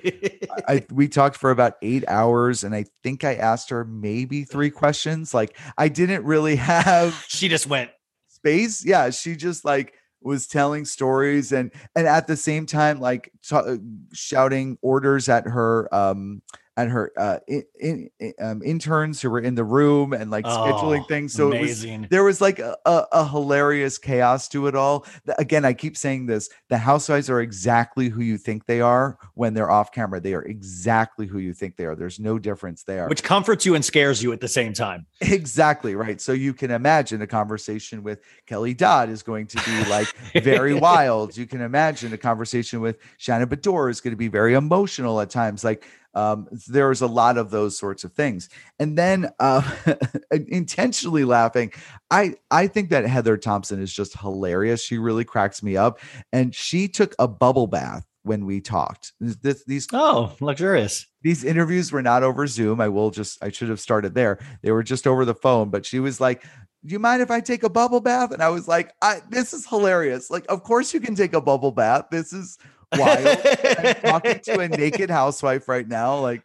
I we talked for about eight hours and I think I asked her maybe three questions. Like I didn't really have she just went. space. Yeah, she just like was telling stories and and at the same time like ta- shouting orders at her um at her uh in, in, um, interns who were in the room and like scheduling Oh, things so it was there was like a, a, a hilarious chaos to it all again i keep saying this the housewives are exactly who you think they are when they're off camera they are exactly who you think they are there's no difference there Which comforts you and scares you at the same time. Exactly right. So you can imagine a conversation with Kelly Dodd is going to be like very wild. You can imagine a conversation with Shannon Beador is going to be very emotional at times. Like um, there's a lot of those sorts of things. And then uh, intentionally laughing, I I think that Heather Thomson is just hilarious. She really cracks me up, and she took a bubble bath when we talked. This, these Oh, luxurious. these interviews were not over Zoom. I will just, I should have started there. They were just over the phone, but she was like, Do you mind if I take a bubble bath? And I was like, I, This is hilarious. Like, of course you can take a bubble bath. This is wild. I'm talking to a naked housewife right now. Like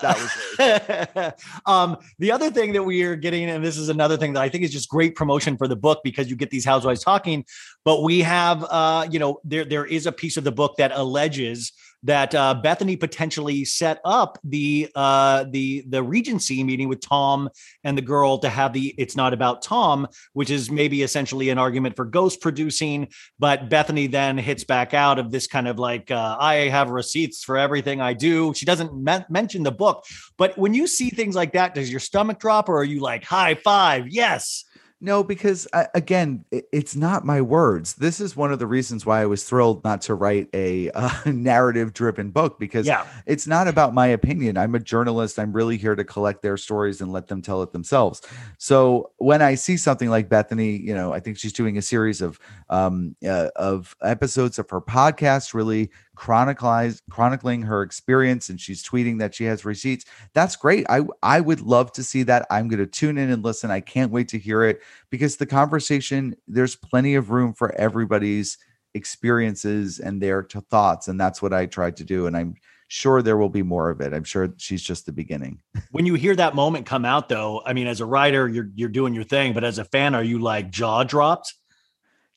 that was um, the other thing that we are getting, and this is another thing that I think is just great promotion for the book because you get these housewives talking. But we have, uh, you know, there there is a piece of the book that alleges that uh, Bethany potentially set up the uh, the the Regency meeting with Tom and the girl to have the "It's not about Tom," which is maybe essentially an argument for ghost producing. But Bethany then hits back out of this kind of like, uh, "I have receipts for everything I do." She doesn't men- mention the book, but when you see things like that, does your stomach drop, or are you like, "High five, yes"? No, because uh, again, i- it's not my words. This is one of the reasons why I was thrilled not to write a uh, narrative-driven book because Yeah. it's not about my opinion. I'm a journalist. I'm really here to collect their stories and let them tell it themselves. So when I see something like Bethany, you know, I think she's doing a series of um, uh, of episodes of her podcast, really chronicling her experience, and she's tweeting that she has receipts. That's great. I I would love to see that. I'm going to tune in and listen. I can't wait to hear it because the conversation there's plenty of room for everybody's experiences and their t- thoughts and that's what I tried to do and I'm sure there will be more of it. I'm sure she's just the beginning. When you hear that moment come out, though, I mean, as a writer, you're you're doing your thing, but as a fan, are you like jaw dropped?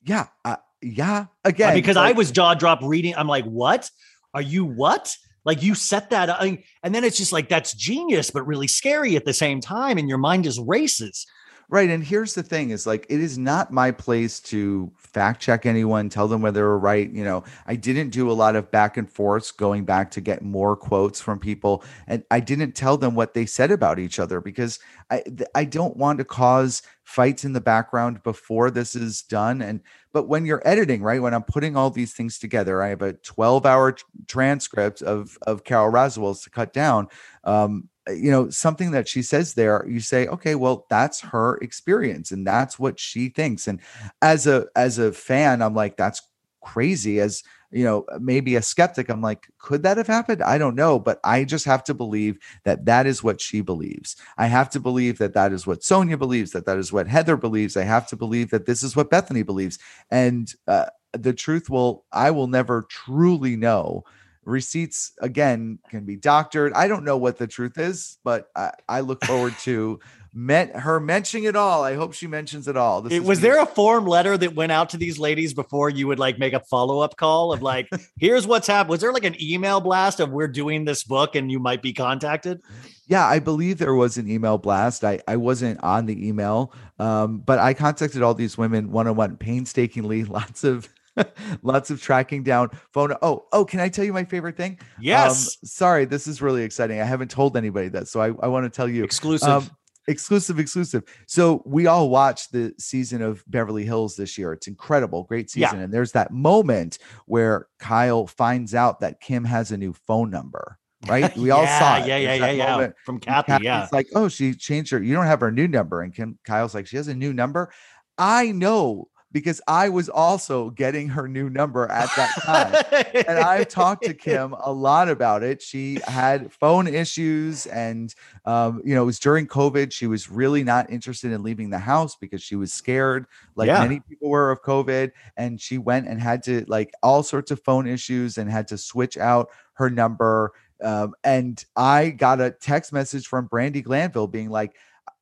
Yeah, uh, yeah. Uh, again, because I was jaw dropped reading. I'm like, what? Are you what? Like you set that, up, and then it's just like that's genius, but really scary at the same time, and your mind just races. Right. And here's the thing is like, it is not my place to fact check anyone, tell them whether they're right. You know, I didn't do a lot of back and forths going back to get more quotes from people. And I didn't tell them what they said about each other because I, I don't want to cause fights in the background before this is done. And, but when you're editing, right, when I'm putting all these things together, I have a 12 hour transcript of, of Carole Radziwill's to cut down. Um, you know something that she says there you say okay well that's her experience and that's what she thinks. And as a as a fan i'm like that's crazy as you know maybe a skeptic i'm like could that have happened? I don't know but i just have to believe that that is what she believes. I have to believe that that is what sonja believes that that is what heather believes. I have to believe that this is what bethany believes. And uh, the truth will i will never truly know receipts again can be doctored i don't know what the truth is but i, I look forward to met her mentioning it all i hope she mentions it all this It, was me- there a form letter that went out to these ladies before you would like make a follow up call of like, here's what's happened? Was there like an email blast of we're doing this book and you might be contacted? yeah i believe there was an email blast i i wasn't on the email um but i contacted all these women one-on-one painstakingly lots of lots of tracking down phone oh oh can i tell you my favorite thing Yes. um, sorry this is really exciting i haven't told anybody that so i, I want to tell you Exclusive. Um, exclusive, exclusive. So we all watched the season of Beverly Hills this year. It's incredible, great Yeah. season. And there's that moment where Kyle finds out that Kim has a new phone number. Right? We all saw it. Yeah, yeah, yeah, yeah. From Kathy. Kathy's Yeah. It's like, oh, she changed her. You don't have her new number. And Kim Kyle's like, she has a new number. I know because I was also getting her new number at that time and I've talked to Kim a lot about it. She had phone issues, and um, you know, it was during COVID. She was really not interested in leaving the house because she was scared, like Yeah. many people were of COVID. And she went and had to like all sorts of phone issues and had to switch out her number. Um, and I got a text message from Brandi Glanville being like,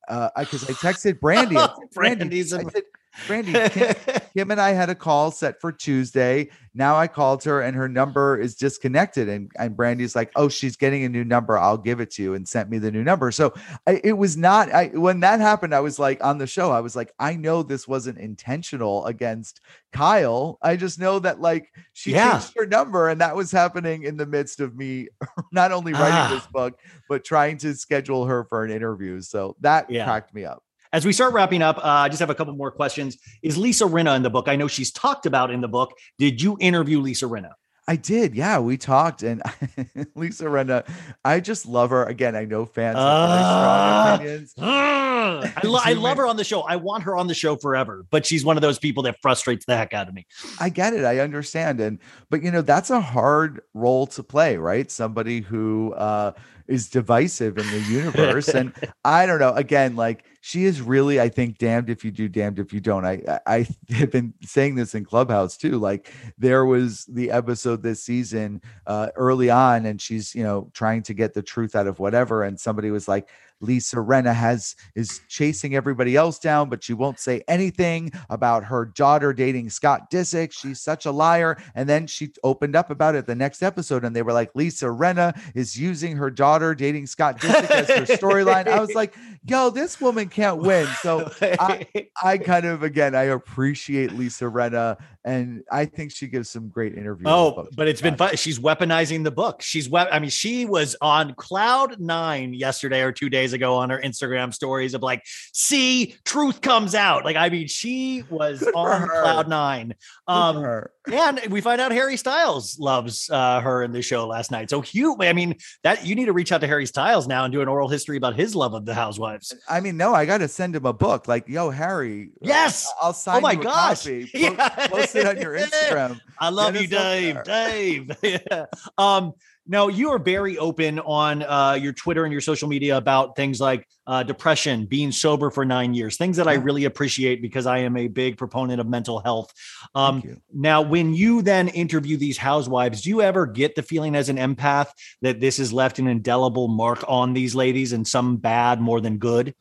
uh, because I texted Brandi, I said, Brandi, Brandi's I said, Brandi, Kim, Kim and I had a call set for Tuesday. Now I called her and her number is disconnected. And, and Brandi's like, oh, she's getting a new number. I'll give it to you and sent me the new number. So I, it was not, I, when that happened, I was like on the show, I was like, I know this wasn't intentional against Kyle. I just know that like she Yeah. changed her number and that was happening in the midst of me not only writing Ah. this book, but trying to schedule her for an interview. So that Yeah. cracked me up. As we start wrapping up, uh, I just have a couple more questions. Is Lisa Rinna in the book? I know she's talked about in the book. Did you interview Lisa Rinna? I did. Yeah, we talked. And Lisa Rinna, I just love her. Again, I know fans have very strong opinions. I, lo- I love her on the show. I want her on the show forever, but she's one of those people that frustrates the heck out of me. I get it. I understand. And but you know, that's a hard role to play, right? Somebody who uh is divisive in the universe. and I don't know. Again, like she is really, I think, damned if you do, damned if you don't. I I I have been saying this in Clubhouse too. Like there was the episode this season uh, early on, and she's you know trying to get the truth out of whatever, and somebody was like. Lisa Rinna has is chasing everybody else down, but she won't say anything about her daughter dating Scott Disick. She's such a liar. And then she opened up about it the next episode, and they were like, Lisa Rinna is using her daughter dating Scott Disick as her storyline. I was like, yo, this woman can't win. So I, I kind of again I appreciate Lisa Rinna, and I think she gives some great interviews. Oh, but it's been fun. She's weaponizing the book. She's web. I mean, she was on cloud nine yesterday or two days ago on her Instagram stories of like, see, truth comes out. Like, I mean, she was Good on cloud nine. Um, and we find out Harry Styles loves uh, her in the show last night. So Hugh, I mean, that you need to reach out to Harry Styles now and do an oral history about his love of the Housewives. I mean, no, I got to send him a book. Like, yo, Harry. uh, Yes! I'll sign Oh my gosh! copy. Yeah. Post it on your Instagram. I love Get you, Dave. Dave. Yeah. Um, no, you are very open on uh, your Twitter and your social media about things like uh, depression, being sober for nine years, things that I really appreciate because I am a big proponent of mental health. Um, now, when you then interview these housewives, do you ever get the feeling as an empath that this has left an indelible mark on these ladies and some bad more than good?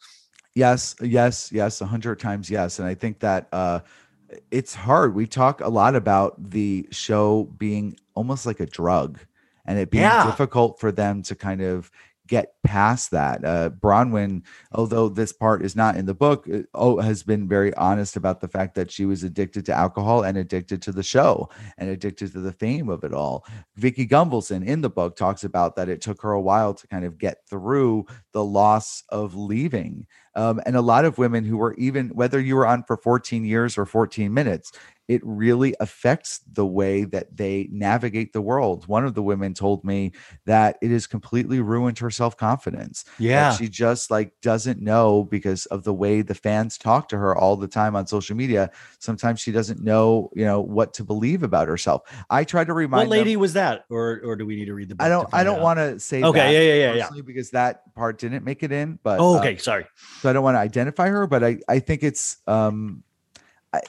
Yes, yes, yes, a hundred times yes. And I think that uh it's hard. We talk a lot about the show being almost like a drug and it being Yeah. difficult for them to kind of get past that. Uh Braunwyn, although this part is not in the book, uh, oh has been very honest about the fact that she was addicted to alcohol and addicted to the show and addicted to the fame of it all. Vicki Gunvalson in the book talks about that it took her a while to kind of get through the loss of leaving um, and a lot of women who were even whether you were on for 14 years or 14 minutes it really affects the way that they navigate the world one of the women told me that it has completely ruined her self-confidence that she just like doesn't know because of the way the fans talk to her all the time on social media sometimes she doesn't know you know what to believe about herself i try to remind What them- lady was that? Or or do we need to read the book? i don't i don't want to say Okay, that yeah, yeah, yeah, yeah. because that part didn't make it in but Oh, uh, okay. Sorry. so I don't want to identify her, but I I think it's um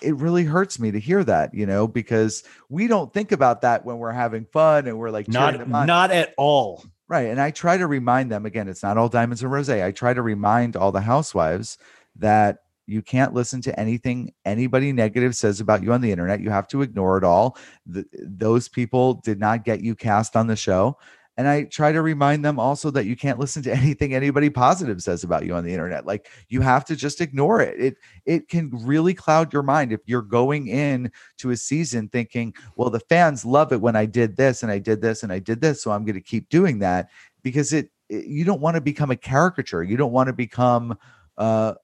it really hurts me to hear that, you know, because we don't think about that when we're having fun and we're like Not not at all. right. And I try to remind them again, it's not all diamonds and rose. I try to remind all the housewives that you can't listen to anything anybody negative says about you on the internet. You have to ignore it all. Th- those people did not get you cast on the show. And I try to remind them also that you can't listen to anything anybody positive says about you on the internet. Like you have to just ignore it. It it can really cloud your mind if you're going in to a season thinking, well, the fans love it when I did this and I did this and I did this, so I'm going to keep doing that because it, it- you don't want to become a caricature. You don't want to become uh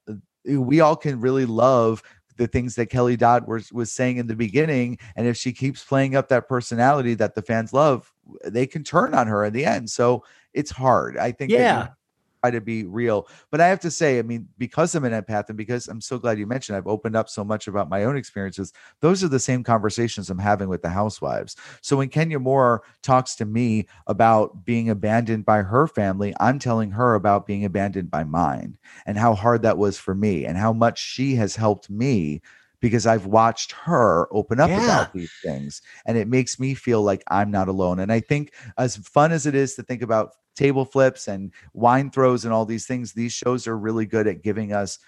we all can really love the things that Kelly Dodd was was saying in the beginning and if she keeps playing up that personality that the fans love they can turn on her in the end so it's hard i think Yeah. Try to be real but i have to say i mean because i'm an empath and because i'm so glad you mentioned i've opened up so much about my own experiences those are the same conversations i'm having with the housewives. So when kenya moore talks to me about being abandoned by her family i'm telling her about being abandoned by mine and how hard that was for me and how much she has helped me because I've watched her open up Yeah. about these things and it makes me feel like I'm not alone. And I think as fun as it is to think about table flips and wine throws and all these things, these shows are really good at giving us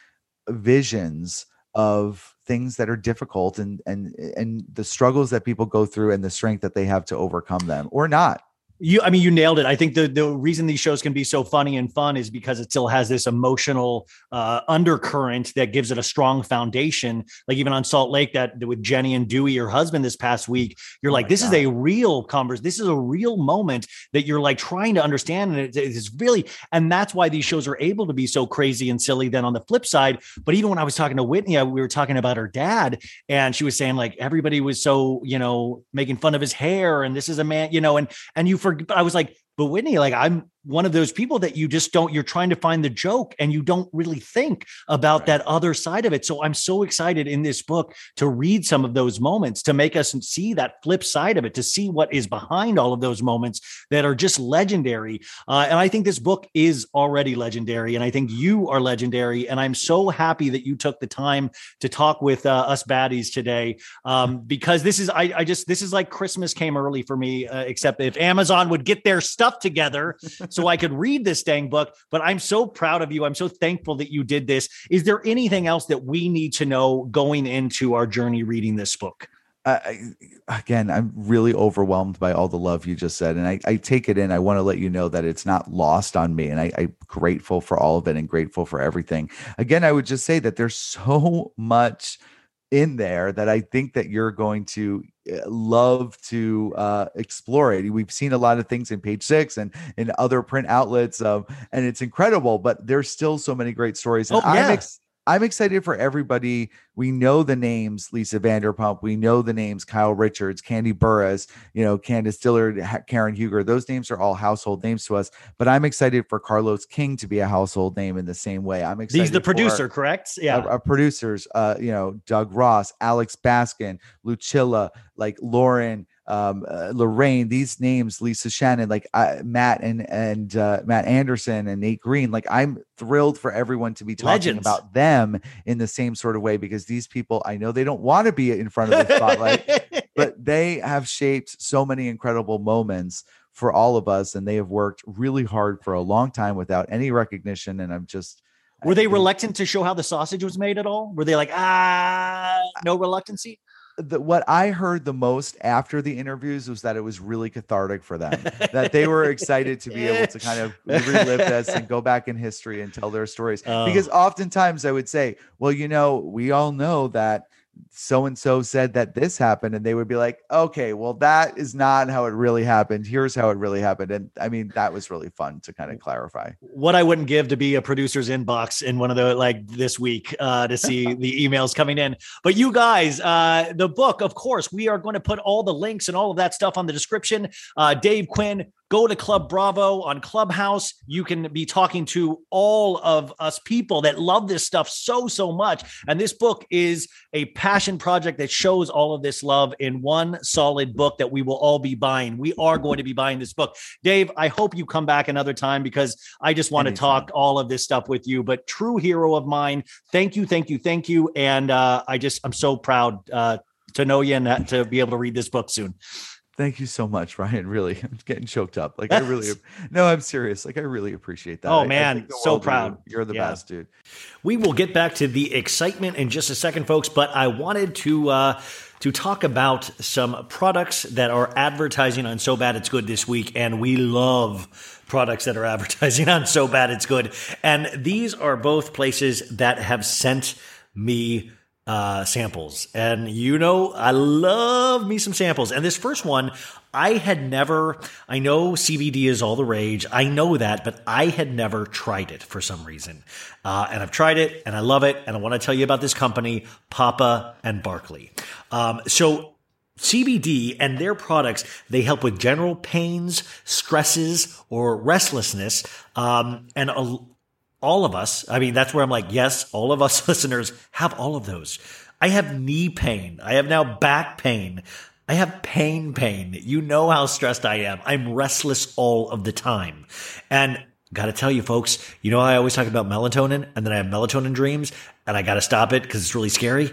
visions of things that are difficult and and and the struggles that people go through and the strength that they have to overcome them or not. You, I mean, you nailed it. I think the the reason these shows can be so funny and fun is because it still has this emotional uh, undercurrent that gives it a strong foundation. Like even on Salt Lake, that with Jennie and Duy, your husband, this past week, you're Oh like, this is a real converse. This is a real moment that you're like trying to understand, and it- it's really, and that's why these shows are able to be so crazy and silly. Then on the flip side, but even when I was talking to Whitney, I, we were talking about her dad, and she was saying like everybody was so you know making fun of his hair, and this is a man, you know, and and you forget. I was like, but Whitney, like I'm one of those people that you just don't, you're trying to find the joke and you don't really think about Right. that other side of it. So I'm so excited in this book to read some of those moments, to make us see that flip side of it, to see what is behind all of those moments that are just legendary. Uh, and I think this book is already legendary. And I think you are legendary. And I'm so happy that you took the time to talk with uh, us baddies today um, because this is, I, I just, this is like Christmas came early for me, uh, except if Amazon would get their stuff together so I could read this dang book. But I'm so proud of you. I'm so thankful that you did this. Is there anything else that we need to know going into our journey reading this book? I, again, I'm really overwhelmed by all the love you just said, and I, I take it in. I want to let you know that it's not lost on me, and I, I'm grateful for all of it and grateful for everything. Again, I would just say that there's so much in there that I think that you're going to uh, love to uh, explore it. We've seen a lot of things in Page Six and in other print outlets, um, and it's incredible. But there's still so many great stories. And Oh, yeah. I'm ex- I'm excited for everybody. We know the names Lisa Vanderpump. We know the names Kyle Richards, Kandi Burruss, you know, Candiace Dillard, Karen Huger. Those names are all household names to us. But I'm excited for Carlos King to be a household name in the same way. I'm excited. He's the producer, correct? Yeah. our, our producers, uh, you know, Doug Ross, Alex Baskin, Lucilla, like Lauren, um, uh, Lorraine, these names, Lisa Shannon, like uh, Matt and and uh, Matt Anderson and Nate Green. Like I'm thrilled for everyone to be talking Legends. about them in the same sort of way because these people, I know they don't want to be in front of the spotlight, but they have shaped so many incredible moments for all of us, and they have worked really hard for a long time without any recognition. And I'm just Were they reluctant to show how the sausage was made at all? Were they like, ah, no reluctancy? The, what I heard the most after the interviews was that it was really cathartic for them. that they were excited to be able to kind of relive this and go back in history and tell their stories. Oh. Because oftentimes I would say, well, you know, we all know that so and so said that this happened, and they would be like, okay, well, that is not how it really happened. Here's how it really happened. And I mean, that was really fun to kind of clarify. What I wouldn't give to be a producer's inbox in one of the like this week uh, to see the emails coming in. But you guys, uh, the book, of course, we are going to put all the links and all of that stuff on the description. Uh, Dave Quinn, go to Club Bravo on Clubhouse. You can be talking to all of us people that love this stuff so, so much. And this book is a passion project that shows all of this love in one solid book that we will all be buying. We are going to be buying this book. Dave, I hope you come back another time because I just want to talk all of this stuff with you. But true hero of mine, thank you, thank you, thank you. And uh, I just, I'm so proud uh, to know you and to be able to read this book soon. Thank you so much, Ryan. Really, I'm getting choked up. Like I really, no, I'm serious. Like I really appreciate that. Oh, man, so of you. proud. You're the Yeah. best, dude. We will get back to the excitement in just a second, folks. But I wanted to uh, to talk about some products that are advertising on So Bad It's Good this week, and we love products that are advertising on So Bad It's Good. And these are both places that have sent me uh, samples. And you know, I love me some samples. And this first one, I had never, I know CBD is all the rage. I know that, but I had never tried it for some reason. Uh, and I've tried it and I love it. And I want to tell you about this company, Papa and Barkley. Um, so CBD and their products, they help with general pains, stresses, or restlessness. Um, and a, all of us, I mean, that's where I'm like, yes, all of us listeners have all of those. I have knee pain. I have now back pain. I have pain pain. You know how stressed I am. I'm restless all of the time. And got to tell you folks, you know, I always talk about melatonin and then I have melatonin dreams and I got to stop it because it's really scary.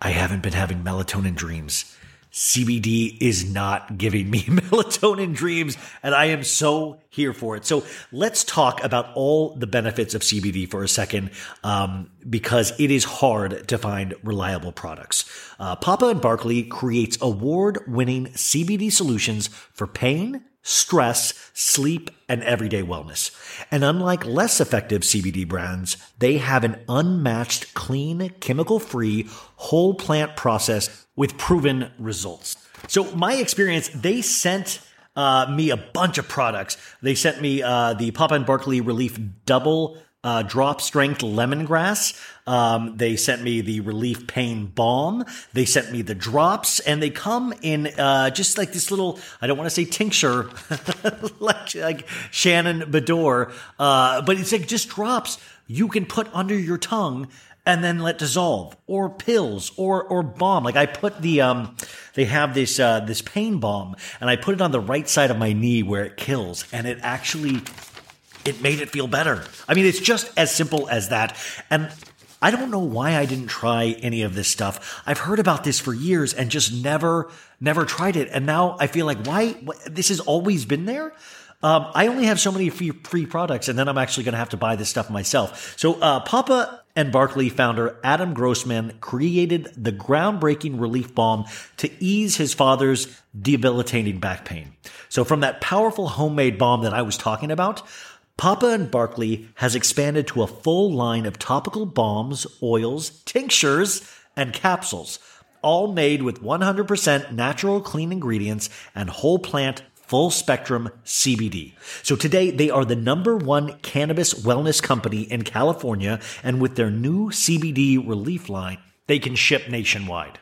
I haven't been having melatonin dreams. CBD is not giving me melatonin dreams, and I am so here for it. So let's talk about all the benefits of CBD for a second, um, because it is hard to find reliable products. Uh, Papa and Barkley creates award-winning CBD solutions for pain, stress, sleep, and everyday wellness. And unlike less effective CBD brands, they have an unmatched, clean, chemical free, whole plant process with proven results. So, my experience, they sent uh, me a bunch of products. They sent me uh, the Papa and Barkley Relief Double uh, drop strength lemongrass. Um, they sent me the relief pain balm. They sent me the drops, and they come in uh, just like this little. I don't want to say tincture, like like Shannon Beador, uh, but it's like just drops you can put under your tongue and then let dissolve or pills or or balm like i put the um they have this uh this pain balm and i put it on the right side of my knee where it kills and it actually it made it feel better. I mean it's just as simple as that. And i don't know why i didn't try any of this stuff. I've heard about this for years and just never never tried it. And now i feel like why wh- this has always been there? Um, I only have so many free, free products, and then I'm actually going to have to buy this stuff myself. So, uh, Papa and Barkley founder Adam Grossman created the groundbreaking relief balm to ease his father's debilitating back pain. So, from that powerful homemade balm that I was talking about, Papa and Barkley has expanded to a full line of topical balms, oils, tinctures, and capsules, all made with 100% natural clean ingredients and whole plant full spectrum CBD. So today they are the number one cannabis wellness company in California, and with their new CBD relief line, they can ship nationwide.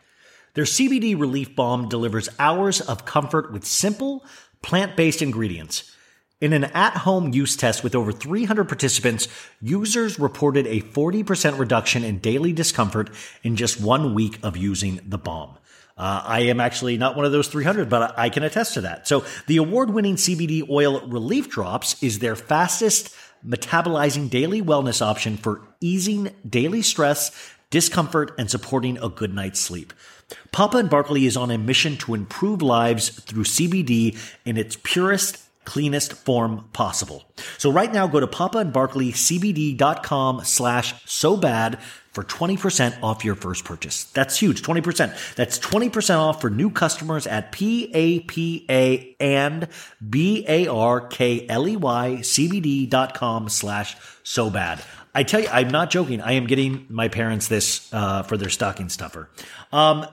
Their CBD relief balm delivers hours of comfort with simple, plant based ingredients. In an at home use test with over 300 participants, users reported a 40% reduction in daily discomfort in just one week of using the bomb. Uh, I am actually not one of those 300, but I can attest to that. So the award winning CBD oil relief drops is their fastest metabolizing daily wellness option for easing daily stress, discomfort, and supporting a good night's sleep. Papa and Barkley is on a mission to improve lives through CBD in its purest cleanest form possible. So right now go to papaandbarkleycbd.com slash so bad for 20% off your first purchase. That's huge. 20%. That's 20% off for new customers at P-A-P-A and B-A-R-K-L-E-Y CBD.com slash so bad. I tell you, I'm not joking. I am getting my parents this uh, for their stocking stuffer. Um,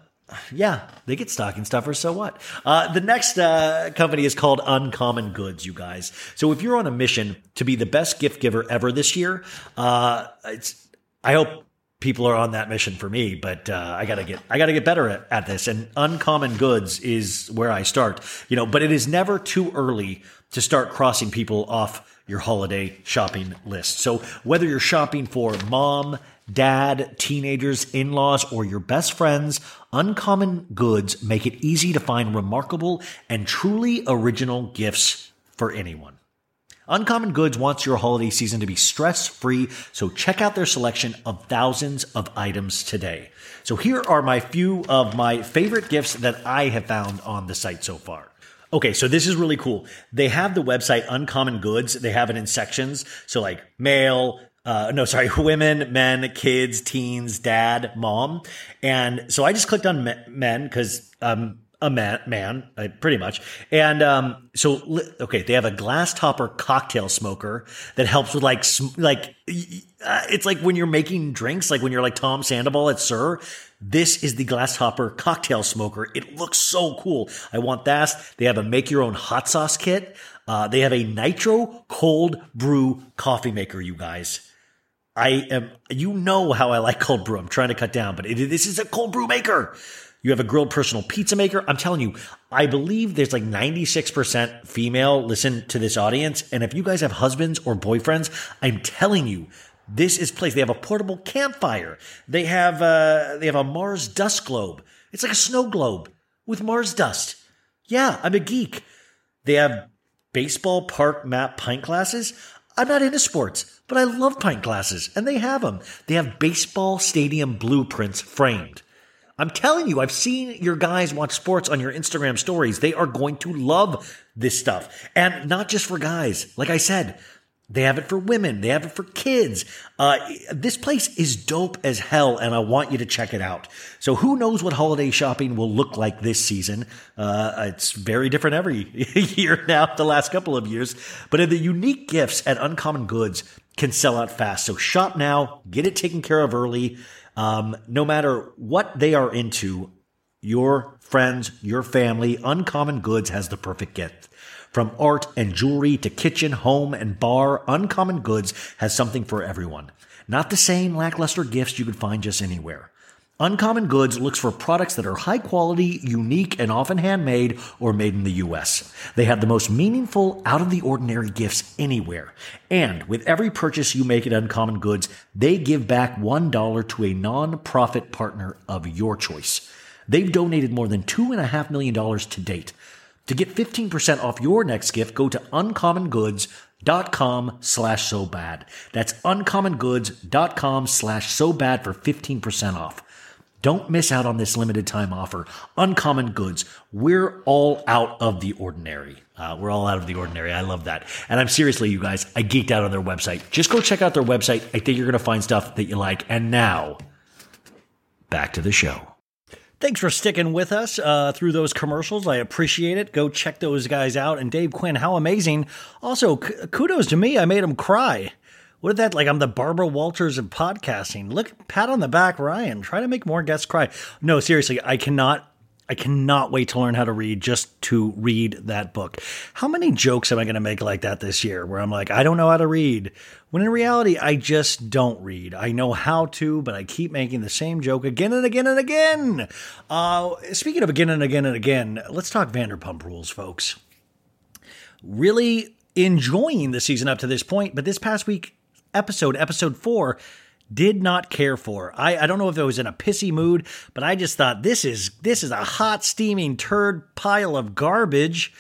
yeah, they get stocking stuffers. So what? Uh, the next uh, company is called Uncommon Goods, you guys. So if you're on a mission to be the best gift giver ever this year, uh, it's I hope people are on that mission for me. But uh, I gotta get I gotta get better at, at this. And Uncommon Goods is where I start. You know, but it is never too early to start crossing people off your holiday shopping list. So whether you're shopping for mom, dad, teenagers, in laws, or your best friends, Uncommon Goods make it easy to find remarkable and truly original gifts for anyone. Uncommon Goods wants your holiday season to be stress free, so check out their selection of thousands of items today. So here are my few of my favorite gifts that I have found on the site so far. Okay, so this is really cool. They have the website Uncommon Goods. They have it in sections. So like male, uh, no, sorry, women, men, kids, teens, dad, mom. And so I just clicked on men because I'm a man, man, pretty much. And um, so, okay, they have a glass topper cocktail smoker that helps with like, sm- like uh, it's like when you're making drinks, like when you're like Tom Sandoval at SUR. This is the glass topper cocktail smoker. It looks so cool. I want that. They have a make your own hot sauce kit. Uh, they have a nitro cold brew coffee maker, you guys. I am, you know how I like cold brew. I'm trying to cut down, but it, this is a cold brew maker. You have a grilled personal pizza maker. I'm telling you, I believe there's like 96% female listen to this audience. And if you guys have husbands or boyfriends, I'm telling you, this is place. They have a portable campfire. They have, uh, they have a Mars dust globe. It's like a snow globe with Mars dust. Yeah, I'm a geek. They have baseball park map pint glasses. I'm not into sports, but I love pint glasses, and they have them. They have baseball stadium blueprints framed. I'm telling you, I've seen your guys watch sports on your Instagram stories. They are going to love this stuff. And not just for guys. Like I said, they have it for women. They have it for kids. Uh, this place is dope as hell, and I want you to check it out. So, who knows what holiday shopping will look like this season? Uh, it's very different every year now, the last couple of years. But the unique gifts at Uncommon Goods can sell out fast. So, shop now, get it taken care of early. Um, no matter what they are into, your friends, your family, Uncommon Goods has the perfect gift. From art and jewelry to kitchen, home, and bar, Uncommon Goods has something for everyone. Not the same lackluster gifts you could find just anywhere. Uncommon Goods looks for products that are high quality, unique, and often handmade or made in the US. They have the most meaningful, out of the ordinary gifts anywhere. And with every purchase you make at Uncommon Goods, they give back $1 to a non-profit partner of your choice. They've donated more than $2.5 million to date. To get 15% off your next gift, go to uncommongoods.com slash so bad. That's uncommongoods.com slash so bad for 15% off. Don't miss out on this limited time offer. Uncommon Goods. We're all out of the ordinary. Uh, we're all out of the ordinary. I love that. And I'm seriously, you guys, I geeked out on their website. Just go check out their website. I think you're going to find stuff that you like. And now, back to the show. Thanks for sticking with us uh, through those commercials. I appreciate it. Go check those guys out. And Dave Quinn, how amazing. Also, k- kudos to me. I made him cry. What is that? Like I'm the Barbara Walters of podcasting. Look, pat on the back, Ryan. Try to make more guests cry. No, seriously, I cannot. I cannot wait to learn how to read just to read that book. How many jokes am I going to make like that this year where I'm like, I don't know how to read? When in reality, I just don't read. I know how to, but I keep making the same joke again and again and again. Uh, speaking of again and again and again, let's talk Vanderpump Rules, folks really enjoying the season up to this point, but this past week episode, episode four, did not care for. I, I don't know if I was in a pissy mood, but I just thought this is this is a hot steaming turd pile of garbage.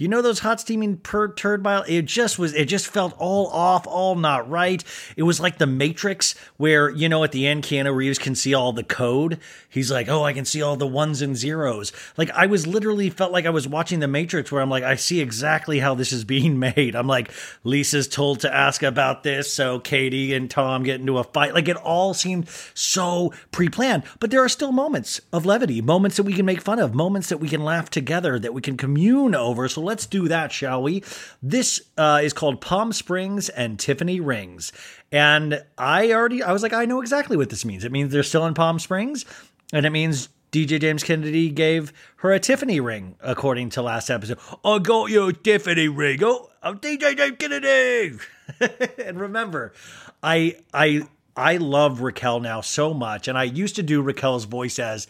Do you know those hot steaming per turd pile? It just was. It just felt all off, all not right. It was like the Matrix, where you know at the end Keanu Reeves can see all the code. He's like, "Oh, I can see all the ones and zeros." Like I was literally felt like I was watching the Matrix, where I'm like, I see exactly how this is being made. I'm like, Lisa's told to ask about this, so Katie and Tom get into a fight. Like it all seemed so pre-planned, but there are still moments of levity, moments that we can make fun of, moments that we can laugh together, that we can commune over. So let's do that, shall we? This uh, is called Palm Springs and Tiffany Rings. And I already, I was like, I know exactly what this means. It means they're still in Palm Springs, and it means DJ James Kennedy gave her a Tiffany ring, according to last episode. I got you a Tiffany ring. Oh, I'm DJ James Kennedy. and remember, I, I, I love Raquel now so much, and I used to do Raquel's voice as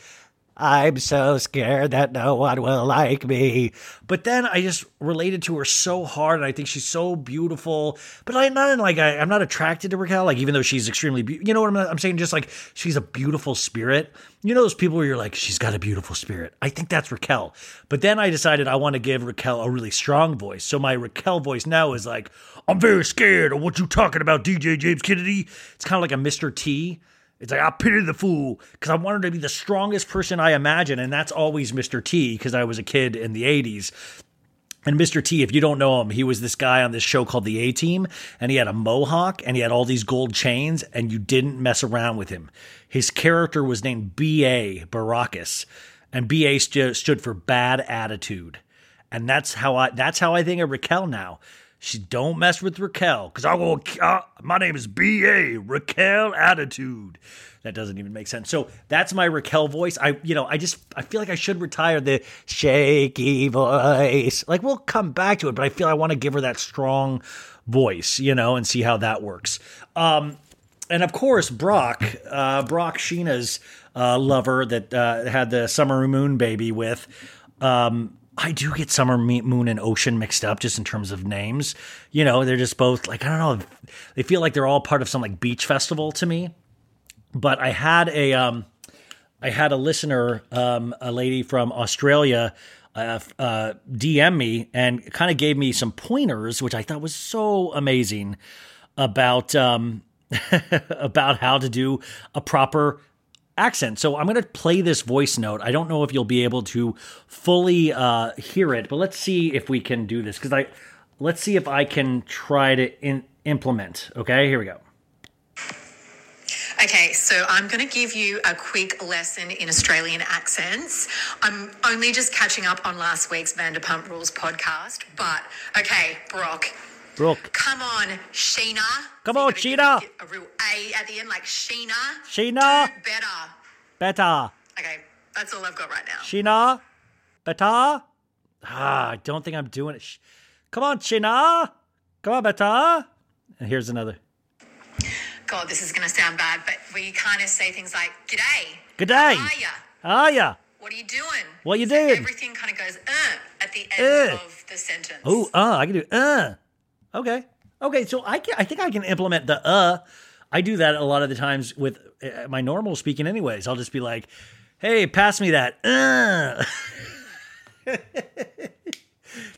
I'm so scared that no one will like me. But then I just related to her so hard, and I think she's so beautiful. But I'm not like I, I'm not attracted to Raquel, like even though she's extremely, be- you know what I'm, I'm saying? Just like she's a beautiful spirit. You know those people where you're like, she's got a beautiful spirit. I think that's Raquel. But then I decided I want to give Raquel a really strong voice. So my Raquel voice now is like, I'm very scared of what you talking about, DJ James Kennedy. It's kind of like a Mr. T. It's like I pity the fool because I wanted to be the strongest person I imagine, and that's always Mr. T because I was a kid in the '80s. And Mr. T, if you don't know him, he was this guy on this show called The A Team, and he had a mohawk and he had all these gold chains, and you didn't mess around with him. His character was named B.A. Baracus, and B.A. stu- stood for bad attitude. And that's how I that's how I think of Raquel now. She don't mess with Raquel because I will. Uh, my name is B.A. Raquel Attitude. That doesn't even make sense. So that's my Raquel voice. I, you know, I just I feel like I should retire the shaky voice. Like we'll come back to it, but I feel I want to give her that strong voice, you know, and see how that works. Um, and of course, Brock, uh, Brock Scheana's uh, lover that uh, had the summer moon baby with. Um, I do get summer moon and ocean mixed up just in terms of names. You know, they're just both like I don't know. They feel like they're all part of some like beach festival to me. But I had a um, I had a listener, um, a lady from Australia, uh, uh, DM me and kind of gave me some pointers, which I thought was so amazing about um, about how to do a proper accent. So I'm going to play this voice note. I don't know if you'll be able to fully uh, hear it, but let's see if we can do this because I let's see if I can try to in, implement. Okay, here we go. Okay, so I'm going to give you a quick lesson in Australian accents. I'm only just catching up on last week's Vanderpump Rules podcast, but okay, Brock. Brooke, Come on, Scheana. Come So on, Scheana. A real A at the end, like Scheana. Scheana. Do better. better. Okay, that's all I've got right now. Scheana, better. Ah, I don't think I'm doing it. Come on, China. Come on, better. And here's another. God, this is going to sound bad, but we kind of say things like, G'day. Good day. How are ya? Ah, yeah. What are you doing? What you So doing? Everything kind of goes, uh, at the end Uh. of the sentence. Oh, uh, I can do uh. Okay. Okay, so I can I think I can implement the uh. I do that a lot of the times with uh, my normal speaking anyways. I'll just be like, "Hey, pass me that." Uh.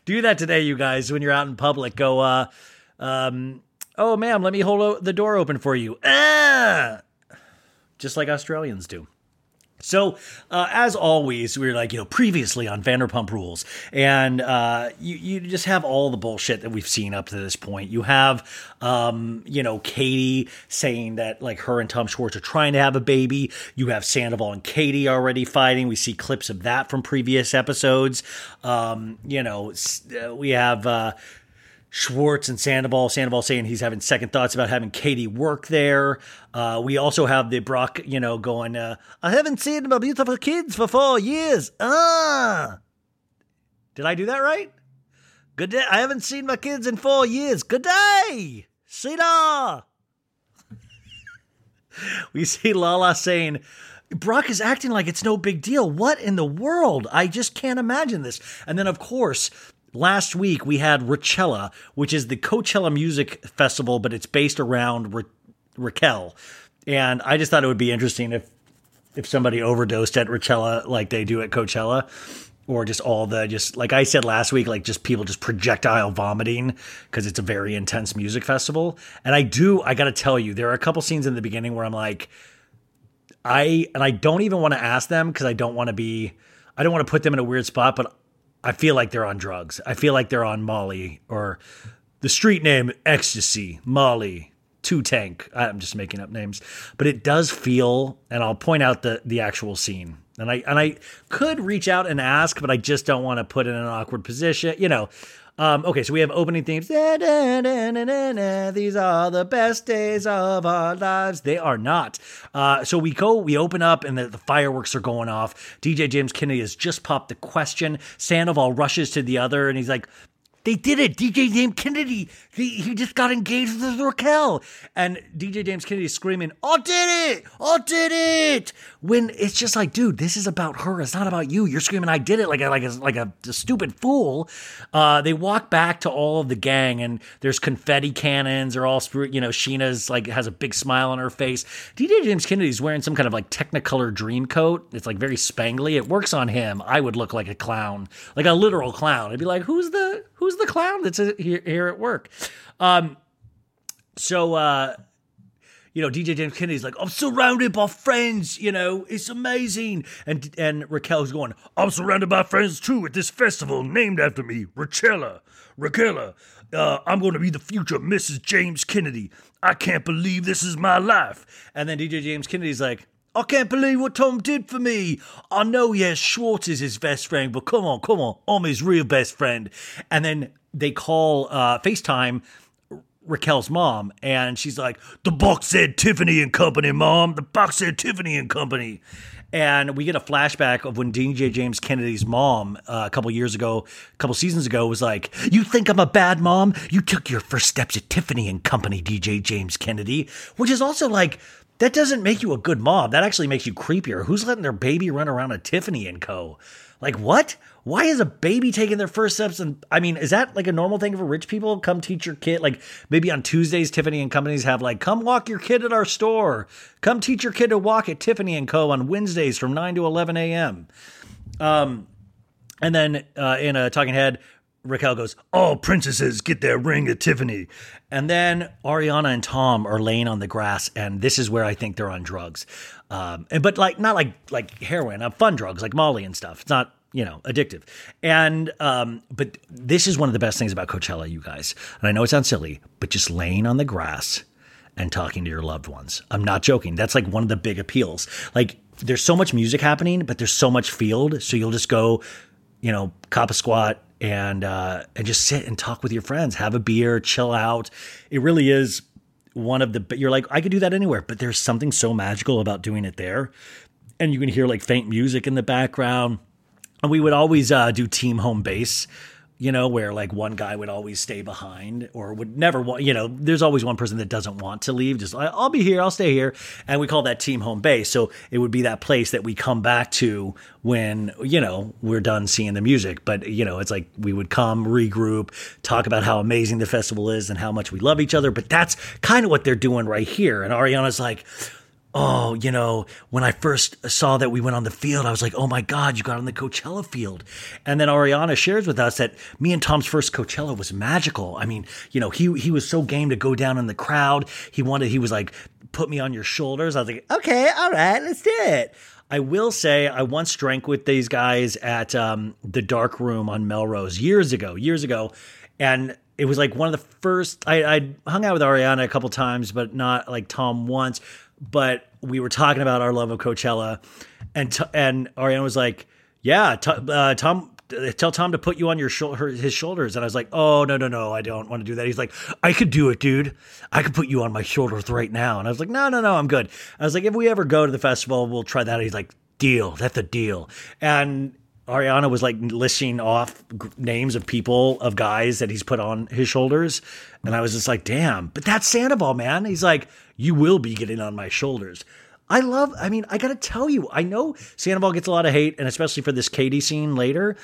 do that today you guys when you're out in public. Go uh um oh ma'am, let me hold o- the door open for you. Uh. Just like Australians do. So, uh, as always, we are like, you know, previously on Vanderpump Rules, and uh, you, you just have all the bullshit that we've seen up to this point. You have, um, you know, Katie saying that, like, her and Tom Schwartz are trying to have a baby. You have Sandoval and Katie already fighting. We see clips of that from previous episodes. Um, you know, uh, we have. Uh, Schwartz and Sandoval. Sandoval saying he's having second thoughts about having Katie work there. Uh, we also have the Brock, you know, going, uh, I haven't seen my beautiful kids for four years. Ah. Did I do that right? Good day. I haven't seen my kids in four years. Good day. Sita. we see Lala saying, Brock is acting like it's no big deal. What in the world? I just can't imagine this. And then, of course, last week we had Rachella, which is the Coachella Music Festival, but it's based around Ra- Raquel. And I just thought it would be interesting if if somebody overdosed at Rachella like they do at Coachella. Or just all the just like I said last week, like just people just projectile vomiting because it's a very intense music festival. And I do, I got to tell you, there are a couple scenes in the beginning where I'm like, I and I don't even want to ask them because I don't want to be I don't want to put them in a weird spot, but I feel like they're on drugs. I feel like they're on Molly or the street name ecstasy, Molly, two tank. I'm just making up names, but it does feel and I'll point out the the actual scene. And I and I could reach out and ask, but I just don't want to put in an awkward position, you know. Um, okay, so we have opening themes. Da, da, da. These are the best days of our lives. They are not. Uh, so we go, we open up, and the, the fireworks are going off. DJ James Kennedy has just popped the question. Sandoval rushes to the other, and he's like, they did it. DJ James Kennedy, he, just got engaged with Raquel. And DJ James Kennedy screaming, I did it! I did it! When it's just like, dude, this is about her. It's not about you. You're screaming, I did it like a, like a, like a, a stupid fool. Uh, they walk back to all of the gang and there's confetti cannons. They're all, you know, Scheana's like has a big smile on her face. DJ James Kennedy's wearing some kind of like technicolor dream coat. It's like very spangly. It works on him. I would look like a clown, like a literal clown. I'd be like, who's the, who's the clown that's here, here at work? Um, so, uh, you know, DJ James Kennedy's like, I'm surrounded by friends, you know, it's amazing. And and Raquel's going, I'm surrounded by friends too at this festival named after me, Rachella. Raquella, uh, I'm going to be the future Mrs. James Kennedy. I can't believe this is my life. And then DJ James Kennedy's like, I can't believe what Tom did for me. I know, yes, Schwartz is his best friend, but come on, come on, I'm his real best friend. And then they call uh, FaceTime Raquel's mom, and she's like, "The box said Tiffany and Company, mom. The box said Tiffany and Company." And we get a flashback of when DJ James Kennedy's mom, uh, a couple years ago, a couple seasons ago, was like, "You think I'm a bad mom? You took your first steps at Tiffany and Company, DJ James Kennedy," which is also like. That doesn't make you a good mom. That actually makes you creepier. Who's letting their baby run around a Tiffany and Co? Like what? Why is a baby taking their first steps? And I mean, is that like a normal thing for rich people? Come teach your kid. Like maybe on Tuesdays, Tiffany and companies have like, come walk your kid at our store. Come teach your kid to walk at Tiffany and Co. on Wednesdays from nine to eleven a.m. Um, and then uh, in a talking head, Raquel goes, All princesses get their ring at Tiffany. And then Ariana and Tom are laying on the grass, and this is where I think they're on drugs. Um, but like not like like heroin, uh, fun drugs like Molly and stuff. It's not you know addictive. And um, but this is one of the best things about Coachella, you guys. And I know it sounds silly, but just laying on the grass and talking to your loved ones. I'm not joking. That's like one of the big appeals. Like there's so much music happening, but there's so much field. So you'll just go, you know, cop a squat and uh, and just sit and talk with your friends, have a beer, chill out. It really is one of the. But you're like, I could do that anywhere, but there's something so magical about doing it there, and you can hear like faint music in the background. And we would always uh, do team home base you know, where like one guy would always stay behind or would never want, you know, there's always one person that doesn't want to leave. Just, I'll be here, I'll stay here. And we call that team home base. So it would be that place that we come back to when, you know, we're done seeing the music. But, you know, it's like we would come, regroup, talk about how amazing the festival is and how much we love each other. But that's kind of what they're doing right here. And Ariana's like, oh, you know, when I first saw that we went on the field, I was like, oh my God, you got on the Coachella field. And then Ariana shares with us that me and Tom's first Coachella was magical. I mean, you know, he he was so game to go down in the crowd. He wanted, he was like, put me on your shoulders. I was like, okay, all right, let's do it. I will say I once drank with these guys at um, the dark room on Melrose years ago, years ago. And it was like one of the first I, I hung out with Ariana a couple times, but not like Tom once but we were talking about our love of Coachella, and t- and Ariana was like, "Yeah, t- uh, Tom." Tell Tom to put you on your shou- her, his shoulders, and I was like, "Oh no, no, no, I don't want to do that." He's like, "I could do it, dude. I could put you on my shoulders right now." And I was like, "No, no, no, I'm good." I was like, "If we ever go to the festival, we'll try that." He's like, "Deal, that's a deal." And Ariana was like listing off g- names of people of guys that he's put on his shoulders, and I was just like, "Damn!" But that's Sandoval, man. He's like, "You will be getting on my shoulders." I love. I mean, I gotta tell you, I know Sandoval gets a lot of hate, and especially for this Katie scene later.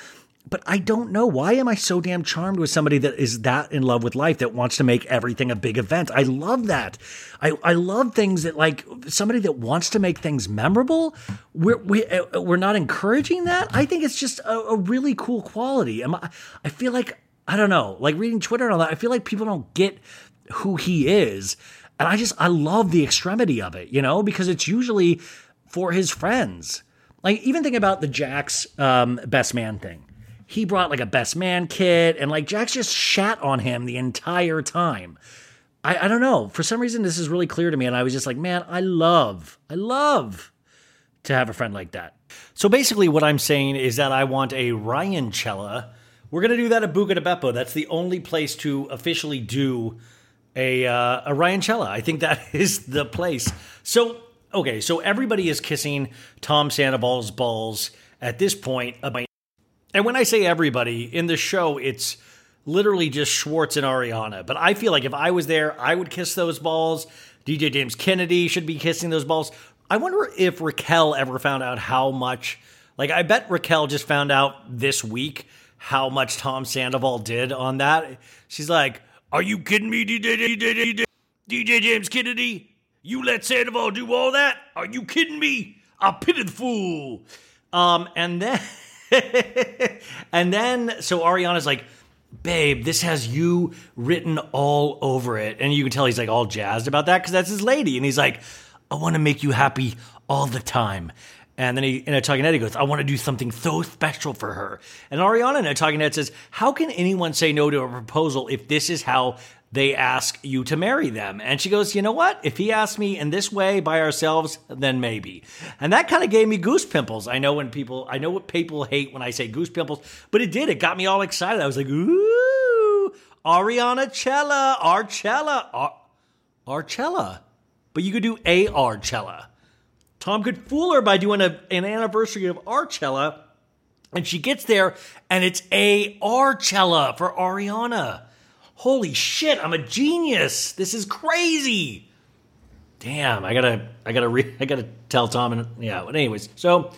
But I don't know why am I so damn charmed with somebody that is that in love with life that wants to make everything a big event. I love that. I, I love things that like somebody that wants to make things memorable. We're we, uh, we're not encouraging that. I think it's just a, a really cool quality. Am I, I feel like I don't know, like reading Twitter and all that. I feel like people don't get who he is, and I just I love the extremity of it, you know, because it's usually for his friends. Like even think about the Jack's um, best man thing he brought like a best man kit and like Jax just shat on him the entire time. I, I don't know. For some reason, this is really clear to me. And I was just like, man, I love, I love to have a friend like that. So basically, what I'm saying is that I want a Ryan Cella. We're going to do that at Buca de Beppo. That's the only place to officially do a, uh, a Ryan Cella. I think that is the place. So, okay, so everybody is kissing Tom Sandoval's balls at this point. And when I say everybody in the show, it's literally just Schwartz and Ariana. But I feel like if I was there, I would kiss those balls. DJ James Kennedy should be kissing those balls. I wonder if Raquel ever found out how much. Like, I bet Raquel just found out this week how much Tom Sandoval did on that. She's like, Are you kidding me, DJ, DJ, DJ, James Kennedy? You let Sandoval do all that? Are you kidding me? I pity the fool. Um, and then. and then, so Ariana's like, babe, this has you written all over it. And you can tell he's like all jazzed about that because that's his lady. And he's like, I want to make you happy all the time. And then he, in a talking head, he goes, I want to do something so special for her. And Ariana in a talking head says, How can anyone say no to a proposal if this is how they ask you to marry them. And she goes, You know what? If he asked me in this way by ourselves, then maybe. And that kind of gave me goose pimples. I know when people, I know what people hate when I say goose pimples, but it did. It got me all excited. I was like, Ooh, Ariana Cella, Arcella, Ar- Arcella. But you could do a Arcella. Tom could fool her by doing a, an anniversary of Arcella. And she gets there, and it's a Arcella for Ariana holy shit, I'm a genius. This is crazy. Damn, I gotta, I gotta, re- I gotta tell Tom and yeah. But anyways, so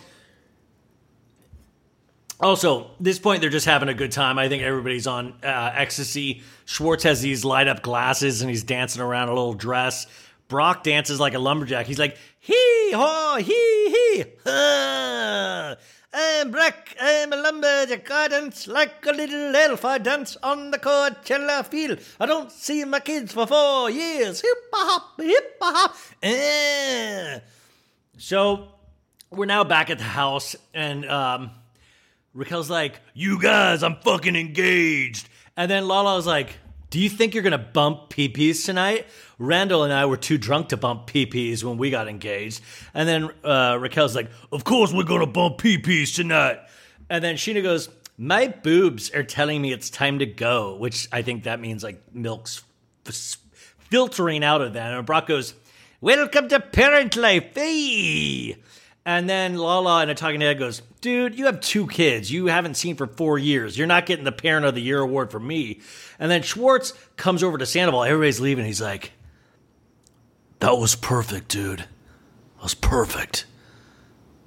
also this point they're just having a good time. I think everybody's on uh, ecstasy. Schwartz has these light up glasses and he's dancing around a little dress. Brock dances like a lumberjack. He's like hee haw hee hee. I'm black, I'm a lumberjack. I dance like a little elf. I dance on the Coachella field. I don't see my kids for four years. Hip hop, hip hop. Eh. So we're now back at the house, and um, Raquel's like, "You guys, I'm fucking engaged." And then Lala's like, "Do you think you're gonna bump peepees tonight?" Randall and I were too drunk to bump peepees when we got engaged. And then uh, Raquel's like, "Of course we're gonna bump peepees tonight." And then Scheana goes, "My boobs are telling me it's time to go," which I think that means like milk's f- filtering out of that. And Brock goes, "Welcome to parent life, hey!" And then Lala in a talking head goes, Dude, you have two kids you haven't seen for four years. You're not getting the Parent of the Year award from me. And then Schwartz comes over to Sandoval. Everybody's leaving. He's like, That was perfect, dude. That was perfect.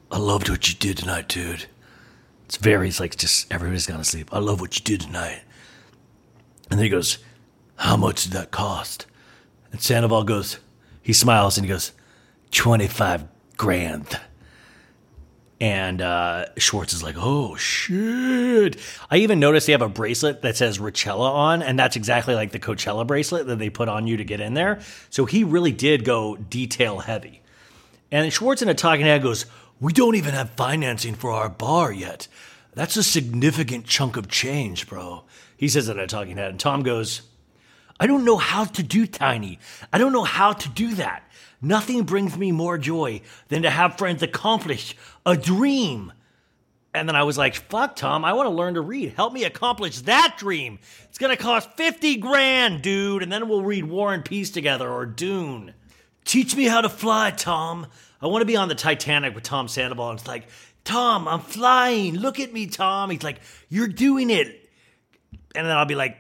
I loved what you did tonight, dude. It's very, it's like just everybody's gone to sleep. I love what you did tonight. And then he goes, How much did that cost? And Sandoval goes, He smiles and he goes, 25 grand. And uh, Schwartz is like, oh shit. I even noticed they have a bracelet that says Rachella on, and that's exactly like the Coachella bracelet that they put on you to get in there. So he really did go detail heavy. And Schwartz in a talking head goes, We don't even have financing for our bar yet. That's a significant chunk of change, bro. He says that in a talking head. And Tom goes, I don't know how to do tiny. I don't know how to do that. Nothing brings me more joy than to have friends accomplish a dream. And then I was like, fuck, Tom, I want to learn to read. Help me accomplish that dream. It's going to cost 50 grand, dude. And then we'll read War and Peace together or Dune. Teach me how to fly, Tom. I want to be on the Titanic with Tom Sandoval. And it's like, Tom, I'm flying. Look at me, Tom. He's like, You're doing it. And then I'll be like,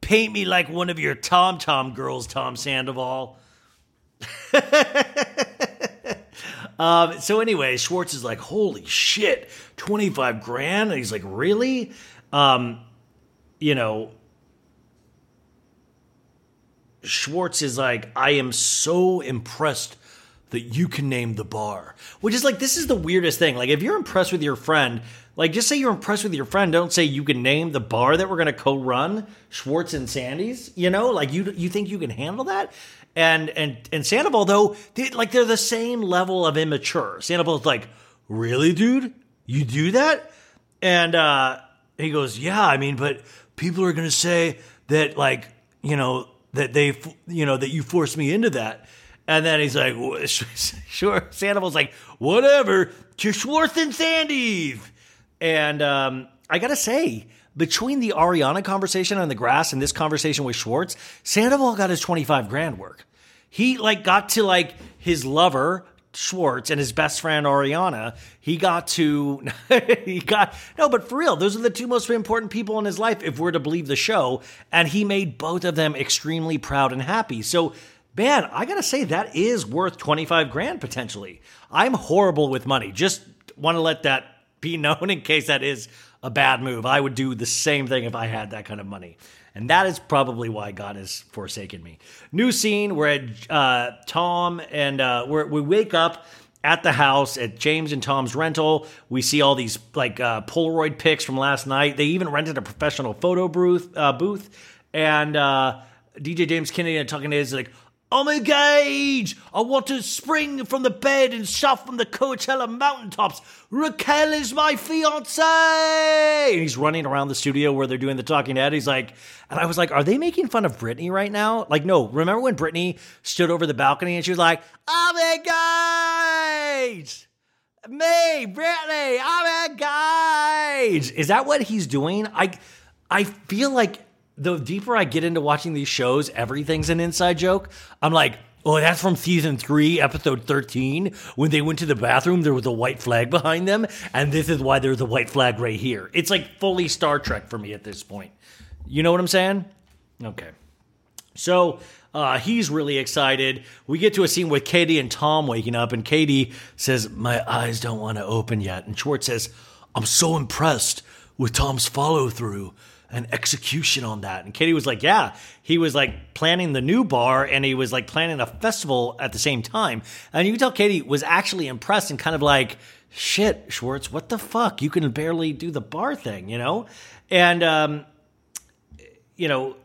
Paint me like one of your Tom Tom girls, Tom Sandoval. um, so anyway, Schwartz is like, holy shit, 25 grand? And he's like, really? Um, you know, Schwartz is like, I am so impressed that you can name the bar. Which is like, this is the weirdest thing. Like, if you're impressed with your friend, like, just say you're impressed with your friend. Don't say you can name the bar that we're going to co-run, Schwartz and Sandy's. You know, like you you think you can handle that? And and and Sandoval though, they, like they're the same level of immature. Sandoval's like, really, dude, you do that? And uh, he goes, yeah. I mean, but people are to say that, like, you know, that they, you know, that you forced me into that. And then he's like, sure. Sandoval's like, whatever, to Schwartz and Sandy. And um, I got to say, between the Ariana conversation on the grass and this conversation with Schwartz, Sandoval got his 25 grand work. He like got to like his lover, Schwartz, and his best friend Ariana. He got to, he got, no, but for real, those are the two most important people in his life, if we're to believe the show. And he made both of them extremely proud and happy. So, man, I gotta say, that is worth 25 grand potentially. I'm horrible with money. Just want to let that be known in case that is a bad move. I would do the same thing if I had that kind of money. And that is probably why God has forsaken me. New scene. We're at uh, Tom and uh, we wake up at the house at James and Tom's rental. We see all these like uh, Polaroid pics from last night. They even rented a professional photo booth. Uh, booth, and uh, DJ James Kennedy and talking to is like, I'm engaged. I want to spring from the bed and shout from the Coachella mountaintops. Raquel is my fiance. And he's running around the studio where they're doing the talking head. He's like, and I was like, are they making fun of Britney right now? Like, no. Remember when Britney stood over the balcony and she was like, I'm engaged. Me, Britney, I'm engaged. Is that what he's doing? I, I feel like the deeper I get into watching these shows, everything's an inside joke. I'm like, oh, that's from season three, episode 13. When they went to the bathroom, there was a white flag behind them. And this is why there's a white flag right here. It's like fully Star Trek for me at this point. You know what I'm saying? Okay. So uh, he's really excited. We get to a scene with Katie and Tom waking up, and Katie says, My eyes don't want to open yet. And Schwartz says, I'm so impressed with Tom's follow through and execution on that. And Katie was like, Yeah, he was like planning the new bar and he was like planning a festival at the same time. And you can tell Katie was actually impressed and kind of like, Shit, Schwartz, what the fuck? You can barely do the bar thing, you know? And, um, you know,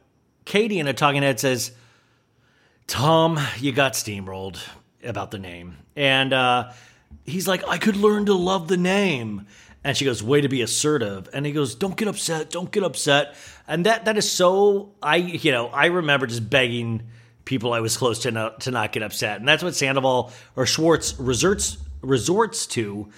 Katie in a talking head says, Tom, you got steamrolled about the name. And uh, he's like, I could learn to love the name. And she goes, way to be assertive. And he goes, don't get upset, don't get upset. And that that is so, I, you know, I remember just begging people I was close to not, to not get upset. And that's what Sandoval or Schwartz resorts, resorts to,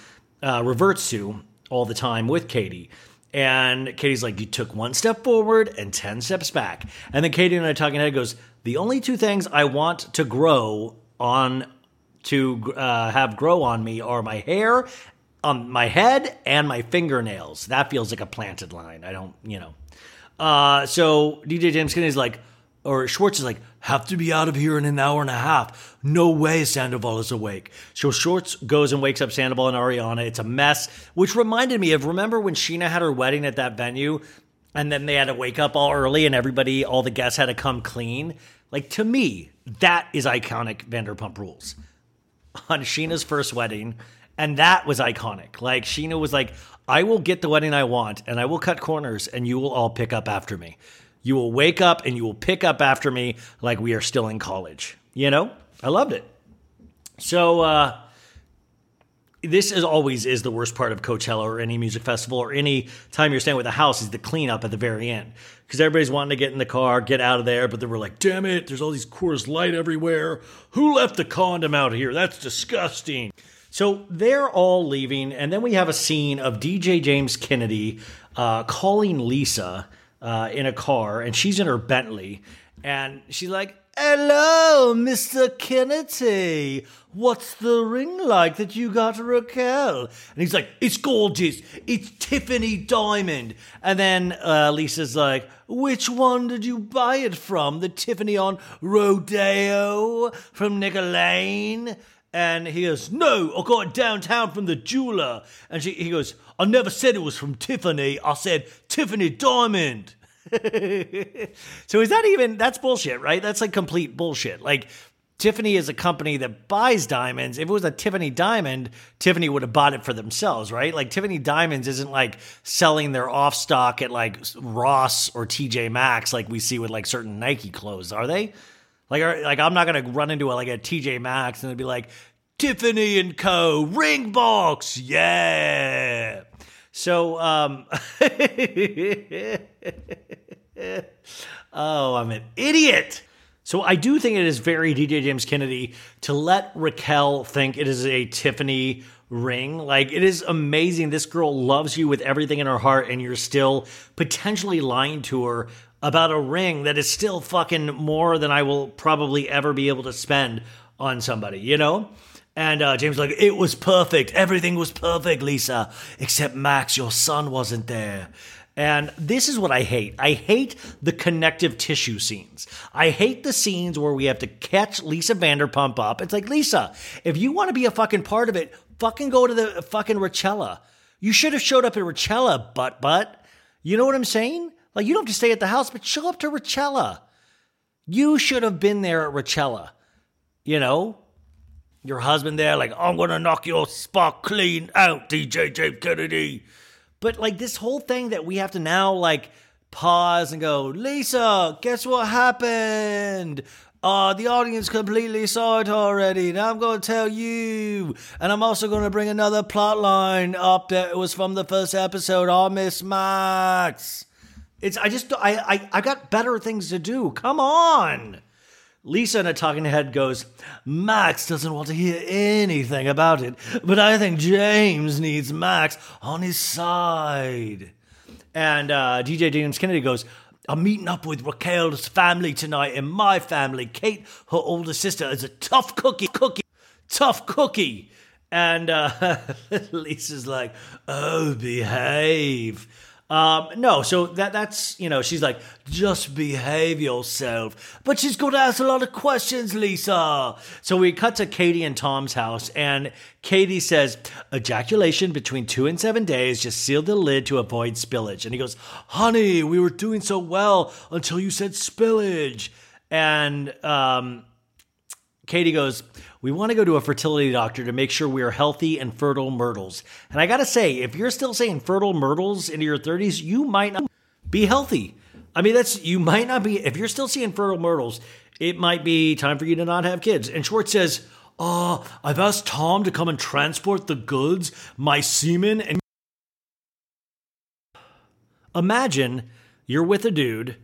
uh, reverts to all the time with Katie. And Katie's like, You took one step forward and 10 steps back. And then Katie and I talking head goes, The only two things I want to grow on to uh, have grow on me are my hair, on my head, and my fingernails. That feels like a planted line. I don't, you know. Uh, so DJ James Kennedy is like, or Schwartz is like, have to be out of here in an hour and a half. No way Sandoval is awake. So Schwartz goes and wakes up Sandoval and Ariana. It's a mess, which reminded me of remember when Scheana had her wedding at that venue and then they had to wake up all early and everybody, all the guests had to come clean? Like to me, that is iconic Vanderpump rules on Scheana's first wedding. And that was iconic. Like Scheana was like, I will get the wedding I want and I will cut corners and you will all pick up after me. You will wake up and you will pick up after me like we are still in college. You know? I loved it. So uh this is always is the worst part of Coachella or any music festival or any time you're staying with a house is the cleanup at the very end because everybody's wanting to get in the car, get out of there, but then we're like, damn it, there's all these Coors Light everywhere. Who left the condom out here? That's disgusting. So they're all leaving, and then we have a scene of DJ James Kennedy uh, calling Lisa uh, in a car, and she's in her Bentley, and she's like, Hello, Mr. Kennedy. What's the ring like that you got Raquel? And he's like, It's gorgeous. It's Tiffany Diamond. And then uh, Lisa's like, Which one did you buy it from? The Tiffany on Rodeo from Nick Lane? And he goes, No, I got it downtown from the jeweler. And she, he goes, I never said it was from Tiffany. I said Tiffany Diamond. so is that even that's bullshit, right? That's like complete bullshit. Like Tiffany is a company that buys diamonds. If it was a Tiffany diamond, Tiffany would have bought it for themselves, right? Like Tiffany Diamonds isn't like selling their off stock at like Ross or TJ Maxx like we see with like certain Nike clothes, are they? Like, are, like I'm not gonna run into a, like a TJ Maxx and be like Tiffany and Co. ring box, yeah. So, um, oh, I'm an idiot. So I do think it is very DJ James Kennedy to let Raquel think it is a Tiffany ring. Like it is amazing. This girl loves you with everything in her heart, and you're still potentially lying to her about a ring that is still fucking more than I will probably ever be able to spend on somebody, you know? And uh, James like, it was perfect. Everything was perfect, Lisa, except Max, your son wasn't there. And this is what I hate. I hate the connective tissue scenes. I hate the scenes where we have to catch Lisa Vanderpump up. It's like, Lisa, if you want to be a fucking part of it, fucking go to the fucking Rachella. You should have showed up at Rachella, butt butt. You know what I'm saying? Like, you don't have to stay at the house, but show up to Rachella. You should have been there at Rachella. You know, your husband there, like, I'm gonna knock your spot clean out, DJ James Kennedy. But like this whole thing that we have to now like pause and go, Lisa, guess what happened? Uh, the audience completely saw it already. Now I'm going to tell you. And I'm also going to bring another plot line up that was from the first episode. Oh, Miss Max. It's, I just, I, I, I got better things to do. Come on. Lisa in a talking head goes, Max doesn't want to hear anything about it, but I think James needs Max on his side. And uh, DJ James Kennedy goes, I'm meeting up with Raquel's family tonight in my family. Kate, her older sister, is a tough cookie, cookie, tough cookie. And uh, Lisa's like, oh, behave. Um, no, so that that's you know she's like just behave yourself, but she's going to ask a lot of questions, Lisa. So we cut to Katie and Tom's house, and Katie says ejaculation between two and seven days. Just seal the lid to avoid spillage. And he goes, "Honey, we were doing so well until you said spillage." And um, Katie goes, We want to go to a fertility doctor to make sure we are healthy and fertile myrtles. And I got to say, if you're still saying fertile myrtles into your 30s, you might not be healthy. I mean, that's, you might not be, if you're still seeing fertile myrtles, it might be time for you to not have kids. And Schwartz says, Oh, I've asked Tom to come and transport the goods, my semen, and imagine you're with a dude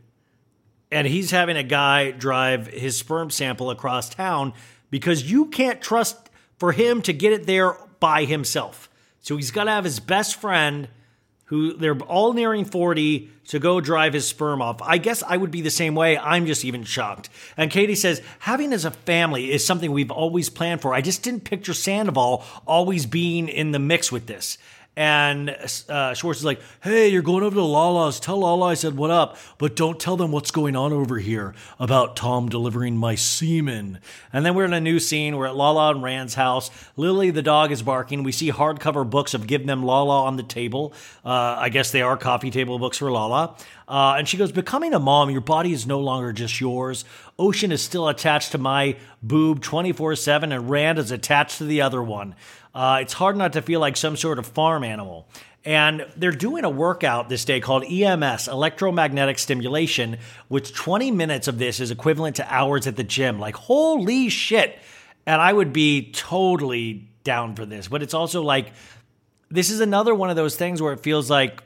and he's having a guy drive his sperm sample across town because you can't trust for him to get it there by himself. So he's got to have his best friend who they're all nearing 40 to go drive his sperm off. I guess I would be the same way. I'm just even shocked. And Katie says, having as a family is something we've always planned for. I just didn't picture Sandoval always being in the mix with this. And uh, Schwartz is like, hey, you're going over to Lala's. Tell Lala I said what up, but don't tell them what's going on over here about Tom delivering my semen. And then we're in a new scene. We're at Lala and Rand's house. Lily, the dog, is barking. We see hardcover books of Give Them Lala on the table. Uh, I guess they are coffee table books for Lala. Uh, and she goes, Becoming a mom, your body is no longer just yours. Ocean is still attached to my boob 24 7, and Rand is attached to the other one. Uh, it's hard not to feel like some sort of farm animal. And they're doing a workout this day called EMS, electromagnetic stimulation, which 20 minutes of this is equivalent to hours at the gym. Like, holy shit. And I would be totally down for this. But it's also like, this is another one of those things where it feels like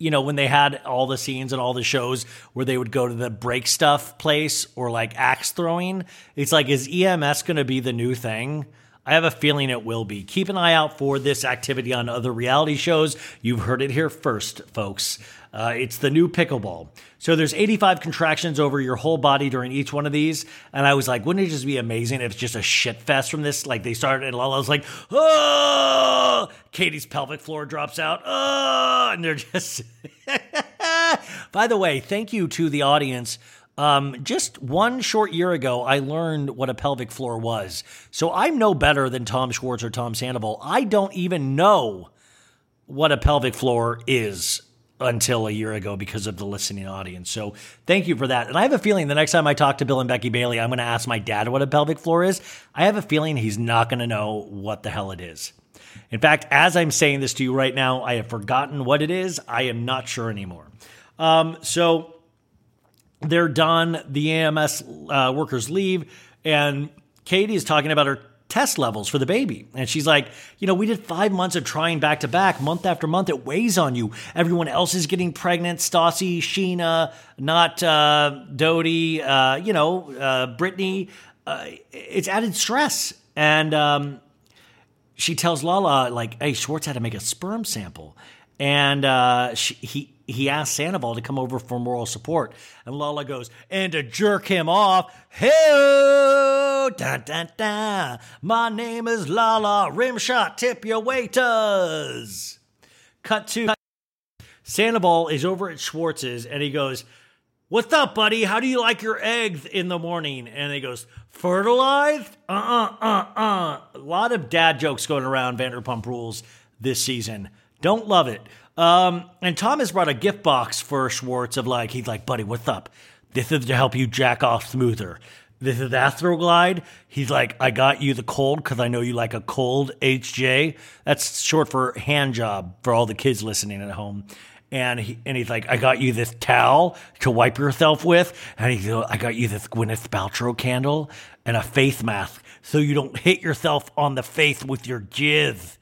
you know, when they had all the scenes and all the shows where they would go to the break stuff place or like axe throwing, it's like, is EMS going to be the new thing? I have a feeling it will be. Keep an eye out for this activity on other reality shows. You've heard it here first, folks. Uh, it's the new pickleball. So there's 85 contractions over your whole body during each one of these, and I was like, wouldn't it just be amazing if it's just a shit fest from this? Like they started, and was like, oh, Katie's pelvic floor drops out, oh, and they're just. By the way, thank you to the audience. Um, just one short year ago, I learned what a pelvic floor was. So I'm no better than Tom Schwartz or Tom Sandoval. I don't even know what a pelvic floor is until a year ago because of the listening audience. So thank you for that. And I have a feeling the next time I talk to Bill and Becky Bailey, I'm going to ask my dad what a pelvic floor is. I have a feeling he's not going to know what the hell it is. In fact, as I'm saying this to you right now, I have forgotten what it is. I am not sure anymore. Um, so they're done. The EMS uh, workers leave, and Katie is talking about her test levels for the baby. And she's like, you know, we did five months of trying back to back, month after month. It weighs on you. Everyone else is getting pregnant. Stassi, Scheana, not uh, Dodie, uh, you know, uh, Brittany. Uh, it's added stress. And um, she tells Lala, like, hey, Schwartz had to make a sperm sample. And uh, she, he he asked Sandoval to come over for moral support. And Lala goes, and to jerk him off, hey, da da da, My name is Lala, rimshot, tip your waiters. Cut to Sandoval is over at Schwartz's and he goes, What's up, buddy? How do you like your eggs in the morning? And he goes, Fertilized? Uh uh uh uh. A lot of dad jokes going around Vanderpump Rules this season. Don't love it. Um, and has brought a gift box for Schwartz of like, he's like, buddy, what's up? This is to help you jack off smoother. This is Astroglide. He's like, I got you the cold because I know you like a cold HJ. That's short for hand job for all the kids listening at home. And he, and he's like, I got you this towel to wipe yourself with. And he's like, I got you this Gwyneth Paltrow candle and a face mask so you don't hit yourself on the face with your jizz.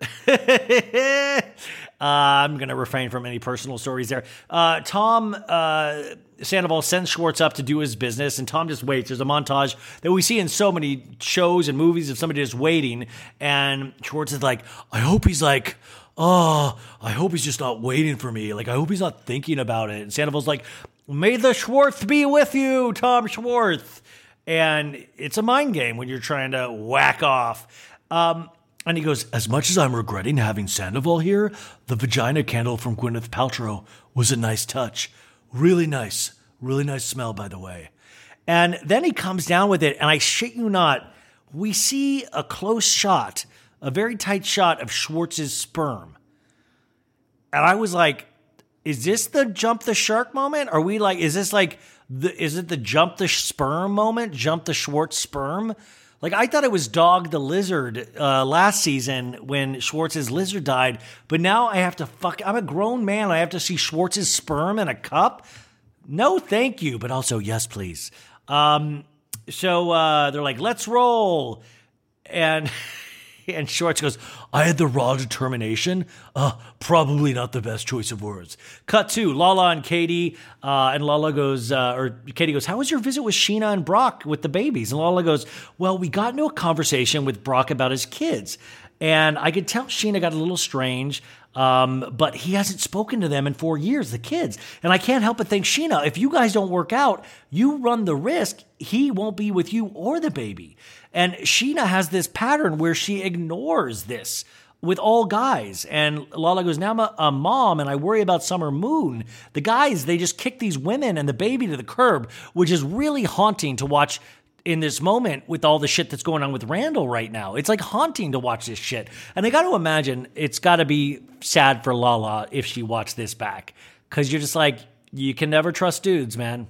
uh, I'm going to refrain from any personal stories there. Uh, Tom uh, Sandoval sends Schwartz up to do his business, and Tom just waits. There's a montage that we see in so many shows and movies of somebody just waiting, and Schwartz is like, I hope he's like, oh, I hope he's just not waiting for me. Like, I hope he's not thinking about it. And Sandoval's like, may the Schwartz be with you, Tom Schwartz. And it's a mind game when you're trying to whack off. Um, and he goes, As much as I'm regretting having Sandoval here, the vagina candle from Gwyneth Paltrow was a nice touch. Really nice. Really nice smell, by the way. And then he comes down with it, and I shit you not, we see a close shot, a very tight shot of Schwartz's sperm. And I was like, is this the jump the shark moment? Are we like, is this like, the, is it the jump the sperm moment? Jump the Schwartz sperm? Like I thought it was Dog the Lizard uh, last season when Schwartz's lizard died, but now I have to fuck. I'm a grown man. I have to see Schwartz's sperm in a cup. No, thank you, but also yes, please. Um, so uh, they're like, let's roll, and and Schwartz goes, I had the raw determination. Uh, probably not the best choice of words. Cut to Lala and Katie, uh, and Lala goes, uh, or Katie goes, How was your visit with Scheana and Brock with the babies? And Lala goes, Well, we got into a conversation with Brock about his kids. And I could tell Scheana got a little strange. Um, but he hasn't spoken to them in four years, the kids. And I can't help but think, Scheana, if you guys don't work out, you run the risk he won't be with you or the baby. And Scheana has this pattern where she ignores this with all guys. And Lala goes, Now I'm a, a mom and I worry about Summer Moon. The guys, they just kick these women and the baby to the curb, which is really haunting to watch in this moment with all the shit that's going on with Randall right now. It's like haunting to watch this shit. And I got to imagine it's got to be sad for Lala if she watched this back. Cause you're just like, you can never trust dudes, man.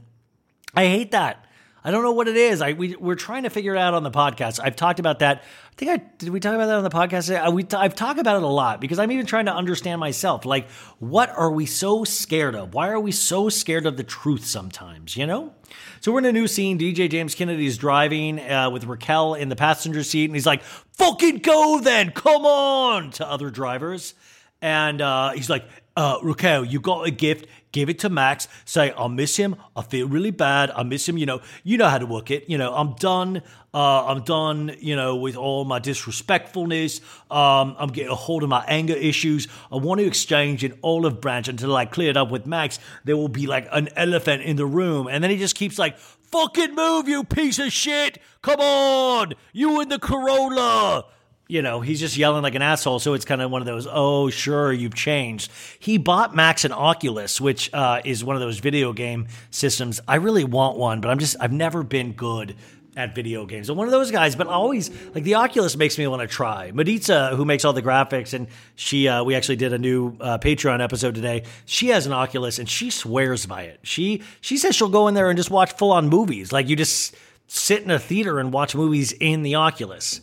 I hate that. I don't know what it is. I we, we're trying to figure it out on the podcast. I've talked about that. I think I did. We talk about that on the podcast. Uh, we I've talked about it a lot because I'm even trying to understand myself. Like, what are we so scared of? Why are we so scared of the truth sometimes? You know. So we're in a new scene. DJ James Kennedy is driving uh, with Raquel in the passenger seat, and he's like, "Fucking go then, come on!" to other drivers, and uh, he's like, uh, Raquel, you got a gift. Give it to Max. Say, I miss him. I feel really bad. I miss him. You know, you know how to work it. You know, I'm done. Uh, I'm done. You know, with all my disrespectfulness. Um, I'm getting a hold of my anger issues. I want to exchange an olive branch until I clear it up with Max. There will be like an elephant in the room, and then he just keeps like, "Fucking move, you piece of shit! Come on, you in the Corolla." You know, he's just yelling like an asshole. So it's kind of one of those, oh, sure, you've changed. He bought Max an Oculus, which uh, is one of those video game systems. I really want one, but I'm just, I've never been good at video games. I'm one of those guys, but always like the Oculus makes me want to try. Mediza, who makes all the graphics, and she, uh, we actually did a new uh, Patreon episode today. She has an Oculus and she swears by it. She she says she'll go in there and just watch full on movies. Like you just sit in a theater and watch movies in the Oculus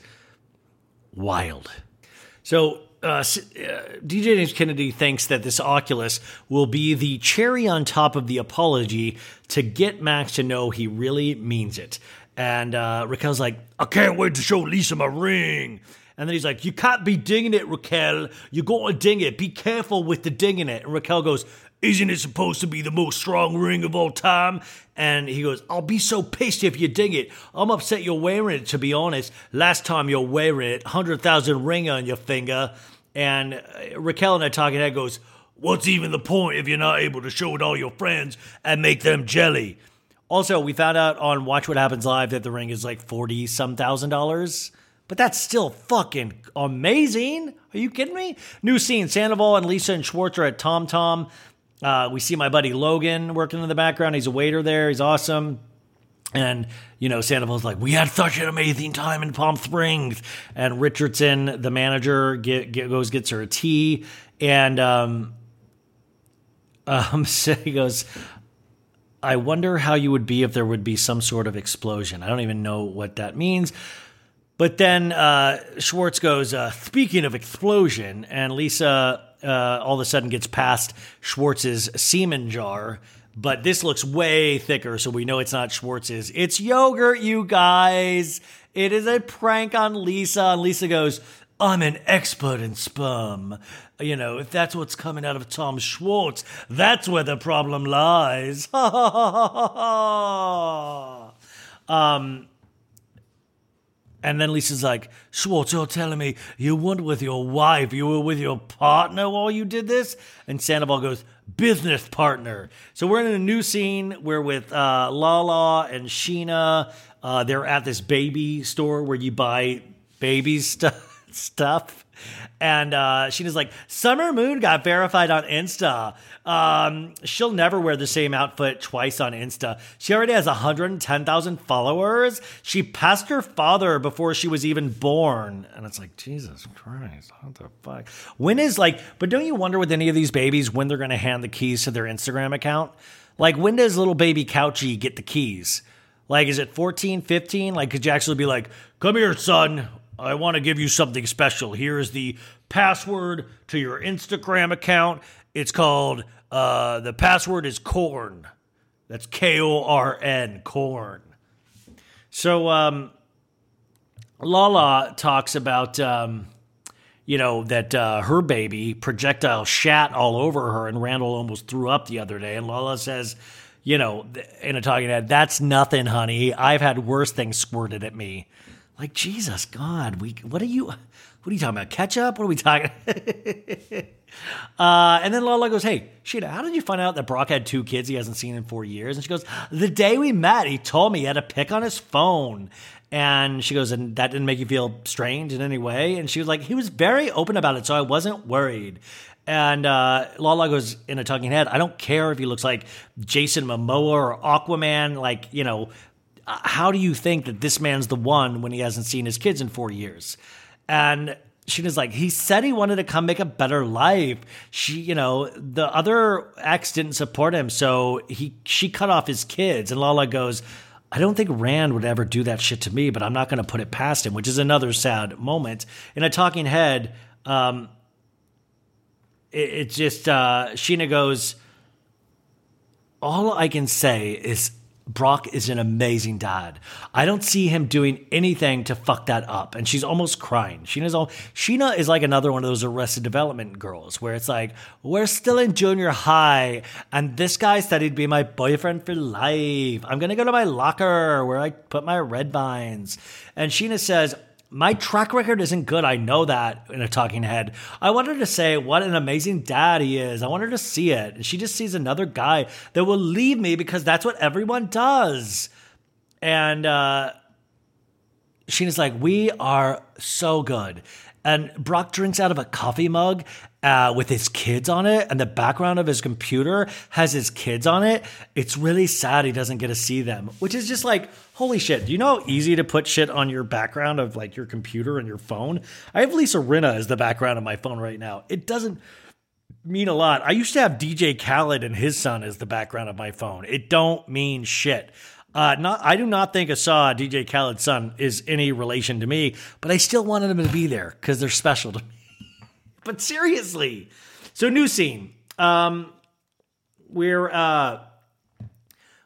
wild. So uh, DJ James Kennedy thinks that this Oculus will be the cherry on top of the apology to get Max to know he really means it. And uh, Raquel's like, I can't wait to show Lisa my ring. And then he's like, You can't be dinging it, Raquel. You got to ding it. Be careful with the dinging it. And Raquel goes, Isn't it supposed to be the most strong ring of all time? And he goes, I'll be so pissed if you ding it. I'm upset you're wearing it, to be honest. Last time you're wearing it, 100,000 ring on your finger. And uh, Raquel in a talking head goes, What's even the point if you're not able to show it all your friends and make them jelly? Also, we found out on Watch What Happens Live that the ring is like 40 some thousand dollars. But that's still fucking amazing. Are you kidding me? New scene Sandoval and Lisa and Schwartz are at Tom Tom. Uh, we see my buddy Logan working in the background. He's a waiter there. He's awesome. And, you know, Sandoval's like, we had such an amazing time in Palm Springs. And Richardson, the manager, get, get, goes, gets her a tea. And um, um, so he goes, I wonder how you would be if there would be some sort of explosion. I don't even know what that means. But then uh, Schwartz goes, uh, speaking of explosion, and Lisa uh, all of a sudden gets past Schwartz's semen jar. But this looks way thicker, so we know it's not Schwartz's. It's yogurt, you guys. It is a prank on Lisa. And Lisa goes, I'm an expert in sperm. You know, if that's what's coming out of Tom Schwartz, that's where the problem lies. um, and then Lisa's like, Schwartz, you're telling me you weren't with your wife, you were with your partner while you did this? And Sandoval goes, business partner. So we're in a new scene. We're with uh, Lala and Scheana. Uh, they're at this baby store where you buy baby stuff. stuff. And uh, Scheana's like, Summer Moon got verified on Insta. Um, she'll never wear the same outfit twice on Insta. She already has 110,000 followers. She passed her father before she was even born. And it's like, Jesus Christ, what the fuck? When is like, but don't you wonder with any of these babies when they're going to hand the keys to their Instagram account? Like, when does little baby Couchy get the keys? Like, is it 14, 15? Like, could you actually be like, come here, son. I want to give you something special. Here is the password to your Instagram account. It's called, uh, the password is corn. That's K O R N, corn. So, um, Lala talks about, um, you know, that uh, her baby projectile shat all over her, and Randall almost threw up the other day. And Lala says, you know, in a talking head, that's nothing, honey. I've had worse things squirted at me. Like Jesus, God, we what are you? What are you talking about? Ketchup? What are we talking? uh, and then Lala goes, "Hey, Scheana, how did you find out that Brock had two kids he hasn't seen in four years?" And she goes, "The day we met, he told me he had a pic on his phone." And she goes, "And that didn't make you feel strange in any way?" And she was like, "He was very open about it, so I wasn't worried." And uh, Lala goes in a talking head. I don't care if he looks like Jason Momoa or Aquaman. Like, you know, how do you think that this man's the one when he hasn't seen his kids in four years? And Scheana's like, he said he wanted to come make a better life. She, you know, the other ex didn't support him, so he she cut off his kids. And Lala goes, I don't think Rand would ever do that shit to me, but I'm not going to put it past him, which is another sad moment. In a talking head, um, it, it just uh, Scheana goes. All I can say is Brock is an amazing dad. I don't see him doing anything to fuck that up. And she's almost crying. Scheana's all Scheana is like another one of those arrested development girls where it's like, we're still in junior high, and this guy said he'd be my boyfriend for life. I'm gonna go to my locker where I put my red vines. And Scheana says, my track record isn't good. I know that in a talking head. I want her to say what an amazing dad he is. I want her to see it. And she just sees another guy that will leave me because that's what everyone does. And uh, Scheana's like, we are so good. And Brock drinks out of a coffee mug uh, with his kids on it, and the background of his computer has his kids on it. It's really sad he doesn't get to see them, which is just like, holy shit. Do you know how easy to put shit on your background of like your computer and your phone? I have Lisa Rinna as the background of my phone right now. It doesn't mean a lot. I used to have DJ Khaled and his son as the background of my phone. It don't mean shit. Uh, not, I do not think Asahd, DJ Khaled's son, is any relation to me, but I still wanted him to be there because they're special to me. but seriously, so new scene. Um, we're uh,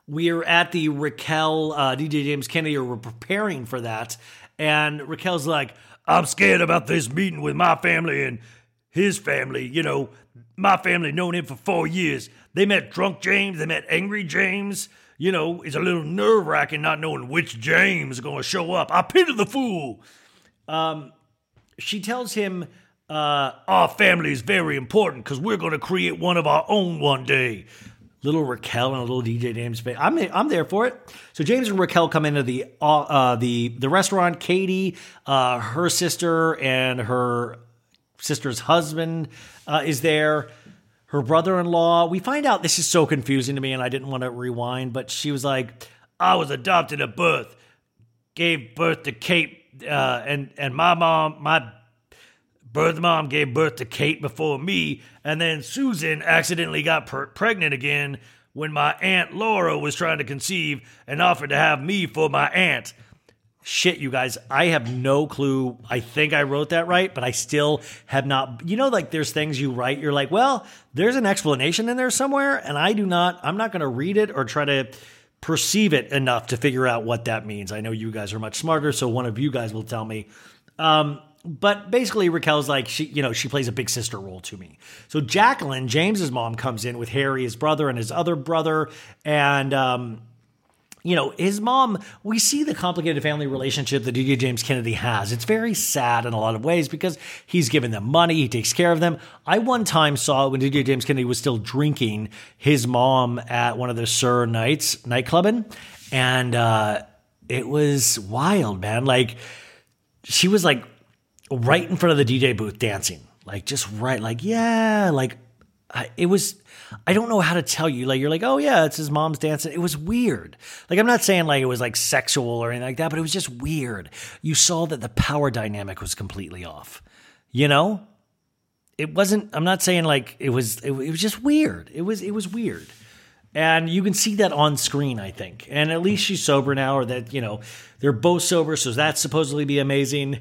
we're at the Raquel uh, DJ James Kennedy, or we're preparing for that, and Raquel's like, "I'm scared about this meeting with my family and his family. You know, my family known him for four years. They met drunk James, they met angry James." You know, it's a little nerve wracking not knowing which James is going to show up. I pity the fool. Um, she tells him, uh, Our family is very important because we're going to create one of our own one day. Little Raquel and a little DJ James. I'm I'm there for it. So James and Raquel come into the uh, uh, the the restaurant. Katie, uh, her sister, and her sister's husband uh, is there. Her brother-in-law. We find out this is so confusing to me, and I didn't want to rewind. But she was like, "I was adopted at birth, gave birth to Kate, uh, and and my mom, my birth mom gave birth to Kate before me, and then Susan accidentally got per- pregnant again when my aunt Laura was trying to conceive and offered to have me for my aunt." Shit, you guys, I have no clue. I think I wrote that right, but I still have not. You know, like there's things you write, you're like, well, there's an explanation in there somewhere, and I do not, I'm not going to read it or try to perceive it enough to figure out what that means. I know you guys are much smarter, so one of you guys will tell me. Um, but basically, Raquel's like she, you know, she plays a big sister role to me. So Jacqueline, James's mom, comes in with Harry, his brother, and his other brother, and um, you know, his mom, we see the complicated family relationship that DJ James Kennedy has. It's very sad in a lot of ways because he's giving them money, he takes care of them. I one time saw when DJ James Kennedy was still drinking his mom at one of the SUR nights, nightclubbing, and uh, it was wild, man. Like, she was like right in front of the DJ booth dancing, like just right, like, yeah, like it was i don't know how to tell you like you're like oh yeah it's his mom's dancing. It was weird. Like i'm not saying like it was like sexual or anything like that but it was just weird. You saw that the power dynamic was completely off you know? It wasn't i'm not saying like it was it, it was just weird. It was it was weird. And you can see that on screen i think. And at least she's sober now or that you know they're both sober so that's supposedly be amazing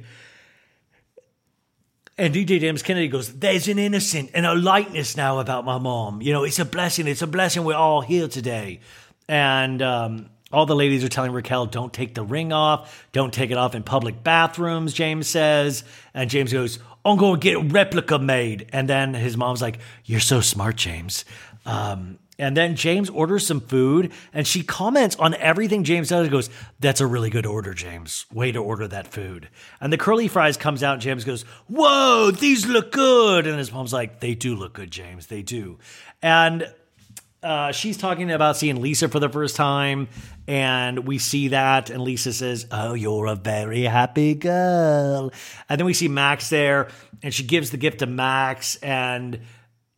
and DJ James Kennedy goes, There's an innocent and a lightness now about my mom. You know, it's a blessing. It's a blessing we're all here today. And um, all the ladies are telling Raquel, Don't take the ring off. Don't take it off in public bathrooms, James says. And James goes, I'm going to get a replica made. And then his mom's like, You're so smart, James. Um, and then James orders some food and she comments on everything James does. and goes, That's a really good order, James. Way to order that food. And the curly fries comes out and James goes, Whoa, these look good. And his mom's like, They do look good, James. They do. And uh, she's talking about seeing Lisa for the first time, and we see that, and Lisa says, "Oh, you're a very happy girl." And then we see Max there, and she gives the gift to Max, and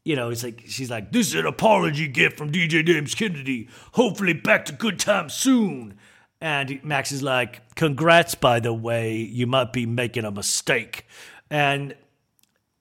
you know, it's like she's like, "This is an apology gift from DJ James Kennedy. Hopefully, back to good times soon." And Max is like, "Congrats, by the way. You might be making a mistake." And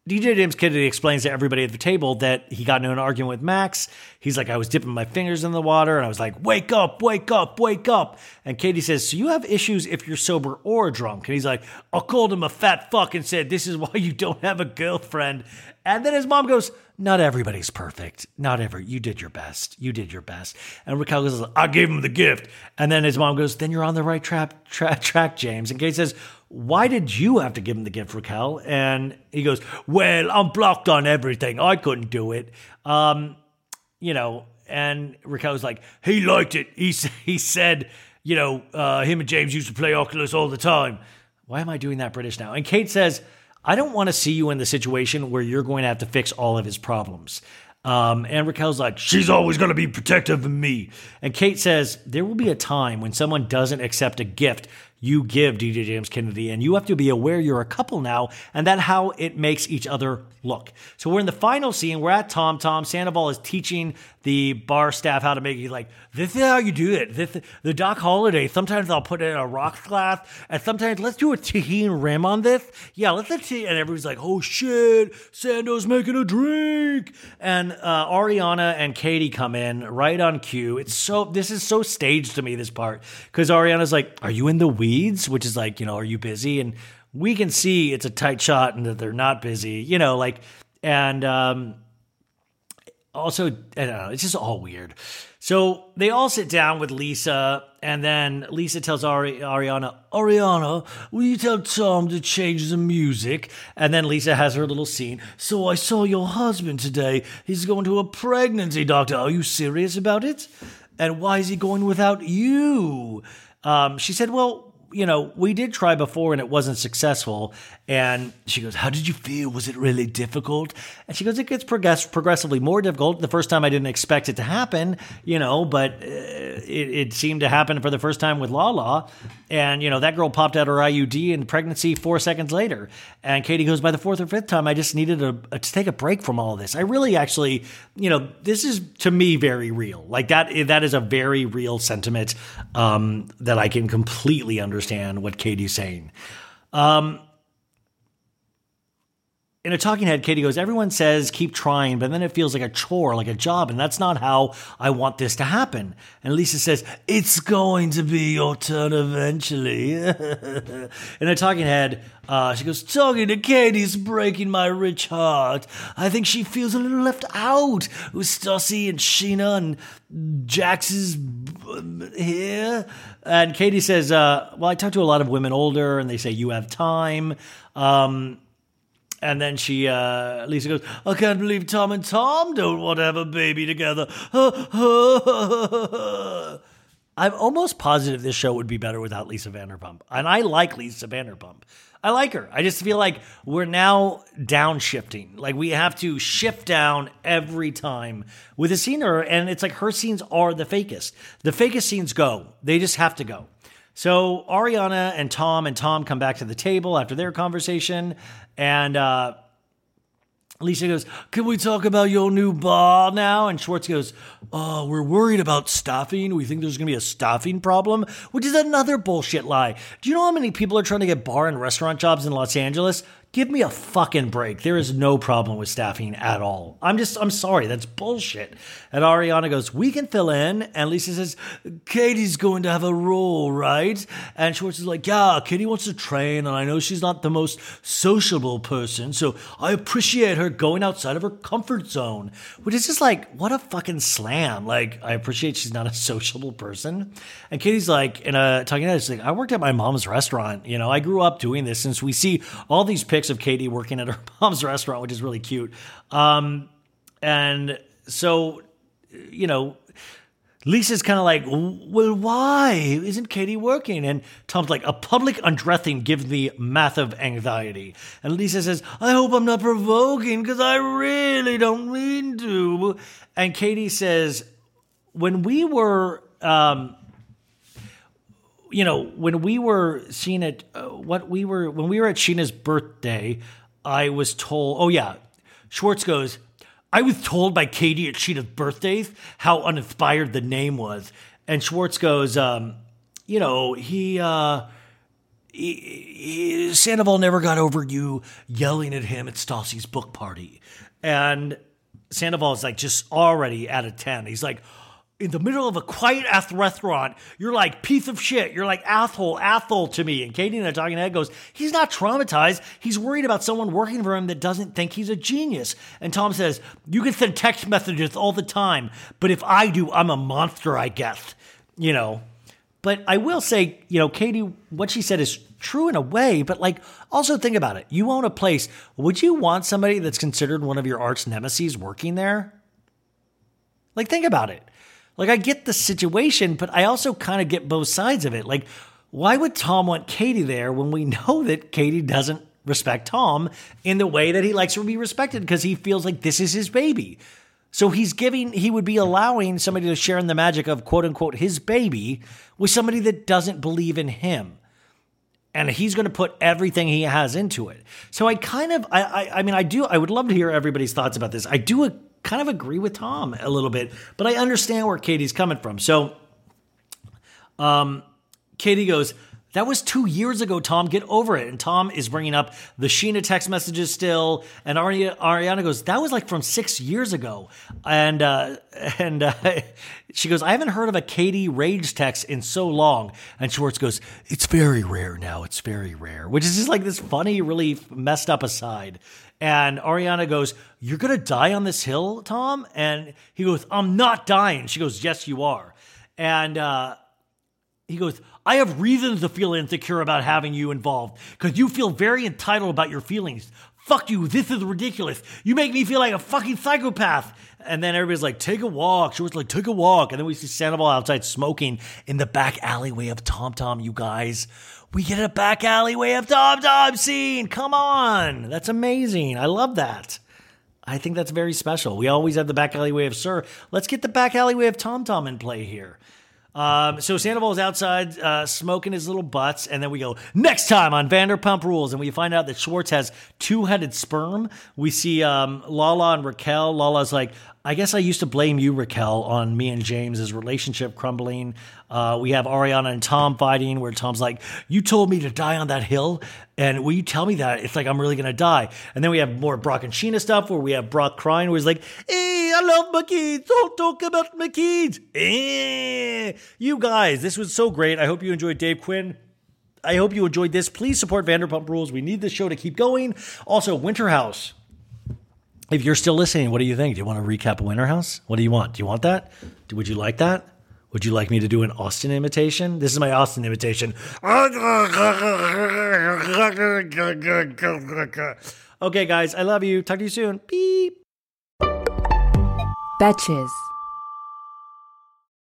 DJ James Kennedy explains to everybody at the table that he got into an argument with Max. He's like, I was dipping my fingers in the water and I was like, wake up, wake up, wake up. And Katie says, So you have issues if you're sober or drunk? And he's like, I called him a fat fuck and said, This is why you don't have a girlfriend. And then his mom goes, Not everybody's perfect. Not ever. You did your best. You did your best. And Raquel goes, I gave him the gift. And then his mom goes, Then you're on the right trap, tra- track, James. And Katie says, why did you have to give him the gift, Raquel? And he goes, Well, I'm blocked on everything. I couldn't do it. Um, you know, and Raquel was like, He liked it. He, he said, you know, uh, him and James used to play Oculus all the time. Why am I doing that British now? And Kate says, I don't want to see you in the situation where you're going to have to fix all of his problems. Um, and Raquel's like, she's always going to be protective of me. And Kate says, there will be a time when someone doesn't accept a gift you give DJ James Kennedy, and you have to be aware you're a couple now, and that how it makes each other look. So we're in the final scene. We're at Tom Tom. Sandoval is teaching the bar staff how to make it like this is how you do it. This the Doc Holiday. Sometimes I'll put it in a rocks glass, and sometimes let's do a Tajín rim on this. Yeah, let's let and everybody's like, oh shit, Sando's making a drink, and uh, Ariana and Katie come in right on cue. It's so this is so staged to me this part because Ariana's like, are you in the weeds? Which is like, you know, are you busy? And we can see it's a tight shot and that they're not busy, you know, like, and um, also, I don't know, it's just all weird. So they all sit down with Lisa, and then Lisa tells Ari- Ariana, Ariana, will you tell Tom to change the music? And then Lisa has her little scene. So I saw your husband today. He's going to a pregnancy doctor. Are you serious about it? And why is he going without you? Um, she said, Well, you know, we did try before and it wasn't successful. And she goes, How did you feel? Was it really difficult? And she goes, It gets progress- progressively more difficult. The first time I didn't expect it to happen, you know, but uh, it, it seemed to happen for the first time with Lala. And, you know, that girl popped out her IUD in pregnancy four seconds later. And Katie goes, By the fourth or fifth time, I just needed a, a- to take a break from all this. I really actually, you know, this is to me very real. Like that, that is a very real sentiment um, that I can completely understand what Katie's saying. Um, in a talking head, Katie goes, Everyone says keep trying, but then it feels like a chore, like a job, and that's not how I want this to happen. And Lisa says, It's going to be your turn eventually. in a talking head, uh, she goes, Talking to Katie's breaking my rich heart. I think she feels a little left out with Stassi and Scheana and Jax's um, here. And Katie says, uh, Well, I talk to a lot of women older, and they say, You have time. Um, and then she, uh, Lisa goes, I can't believe Tom and Tom don't want to have a baby together. I'm almost positive this show would be better without Lisa Vanderpump. And I like Lisa Vanderpump. I like her. I just feel like we're now downshifting. Like we have to shift down every time with a scene, or and it's like her scenes are the fakest. The fakest scenes go. They just have to go. So Ariana and Tom and Tom come back to the table after their conversation, and uh, Lisa goes, Can we talk about your new bar now? And Schwartz goes, Oh, we're worried about staffing. We think there's going to be a staffing problem, which is another bullshit lie. Do you know how many people are trying to get bar and restaurant jobs in Los Angeles? Give me a fucking break. There is no problem with staffing at all. I'm just, I'm sorry. That's bullshit. And Ariana goes, We can fill in. And Lisa says, Katie's going to have a role, right? And Schwartz is like, Yeah, Katie wants to train. And I know she's not the most sociable person. So I appreciate her going outside of her comfort zone, which is just like, what a fucking slam. Like, I appreciate she's not a sociable person. And Katie's like, in a talking us, she's like, I worked at my mom's restaurant. You know, I grew up doing this since we see all these pics of Katie working at her mom's restaurant, which is really cute. Um, and so you know, Lisa's kind of like, well, why isn't Katie working? And Tom's like, a public undressing gives me massive anxiety. And Lisa says, I hope I'm not provoking because I really don't mean to. And Katie says, when we were, um, you know, when we were seeing it, uh, what we were, when we were at Scheana's birthday, I was told, oh yeah, Schwartz goes, I was told by Katie at Scheana's birthdays how uninspired the name was. And Schwartz goes, um, you know, he, uh, he, he, Sandoval never got over you yelling at him at Stassi's book party. And Sandoval is like just already at a 10. He's like, in the middle of a quiet ass restaurant, you're like piece of shit. You're like asshole, asshole to me. And Katie and I talking head goes, he's not traumatized. He's worried about someone working for him that doesn't think he's a genius. And Tom says, you can send text messages all the time, but if I do, I'm a monster, I guess. You know. But I will say, you know, Katie, what she said is true in a way, but like also think about it. You own a place. Would you want somebody that's considered one of your arch nemesis working there? Like think about it. Like, I get the situation, but I also kind of get both sides of it. Like, why would Tom want Katie there when we know that Katie doesn't respect Tom in the way that he likes to be respected because he feels like this is his baby? So he's giving, he would be allowing somebody to share in the magic of quote unquote his baby with somebody that doesn't believe in him. And he's going to put everything he has into it. So I kind of, I, I, I mean, I do, I would love to hear everybody's thoughts about this. I do kind of agree with Tom a little bit, but I understand where Katie's coming from. So, um, Katie goes, that was two years ago, Tom. Get over it. And Tom is bringing up the Scheana text messages still. And Ari- Ariana goes, that was like from six years ago. And uh, and uh, she goes, I haven't heard of a Katie rage text in so long. And Schwartz goes, it's very rare now. It's very rare, which is just like this funny, really messed up aside. And Ariana goes, You're going to die on this hill, Tom? And he goes, I'm not dying. She goes, Yes, you are. And uh, he goes, I have reasons to feel insecure about having you involved because you feel very entitled about your feelings. Fuck you. This is ridiculous. You make me feel like a fucking psychopath. And then everybody's like, take a walk. She was like, take a walk. And then we see Sandoval outside smoking in the back alleyway of Tom Tom, you guys. We get a back alleyway of Tom Tom scene. Come on. That's amazing. I love that. I think that's very special. We always have the back alleyway of SUR. Let's get the back alleyway of Tom Tom in play here. Um, so Sandoval's outside uh, smoking his little butts, and then we go next time on Vanderpump Rules, and we find out that Schwartz has two-headed sperm. We see um, Lala and Raquel. Lala's like, I guess I used to blame you, Raquel, on me and James's relationship crumbling. Uh, we have Ariana and Tom fighting, where Tom's like, "You told me to die on that hill, and will you tell me that? It's like I'm really gonna die." And then we have more Brock and Scheana stuff, where we have Brock crying, where he's like, "Hey, I love my kids. Don't talk about my kids." Eh. You guys, this was so great. I hope you enjoyed Dave Quinn. I hope you enjoyed this. Please support Vanderpump Rules. We need this show to keep going. Also, Winter House. If you're still listening, what do you think? Do you want to recap Winter House? What do you want? Do you want that? Would you like that? Would you like me to do an Austin imitation? This is my Austin imitation. Okay, guys, I love you. Talk to you soon. Beep. Betches.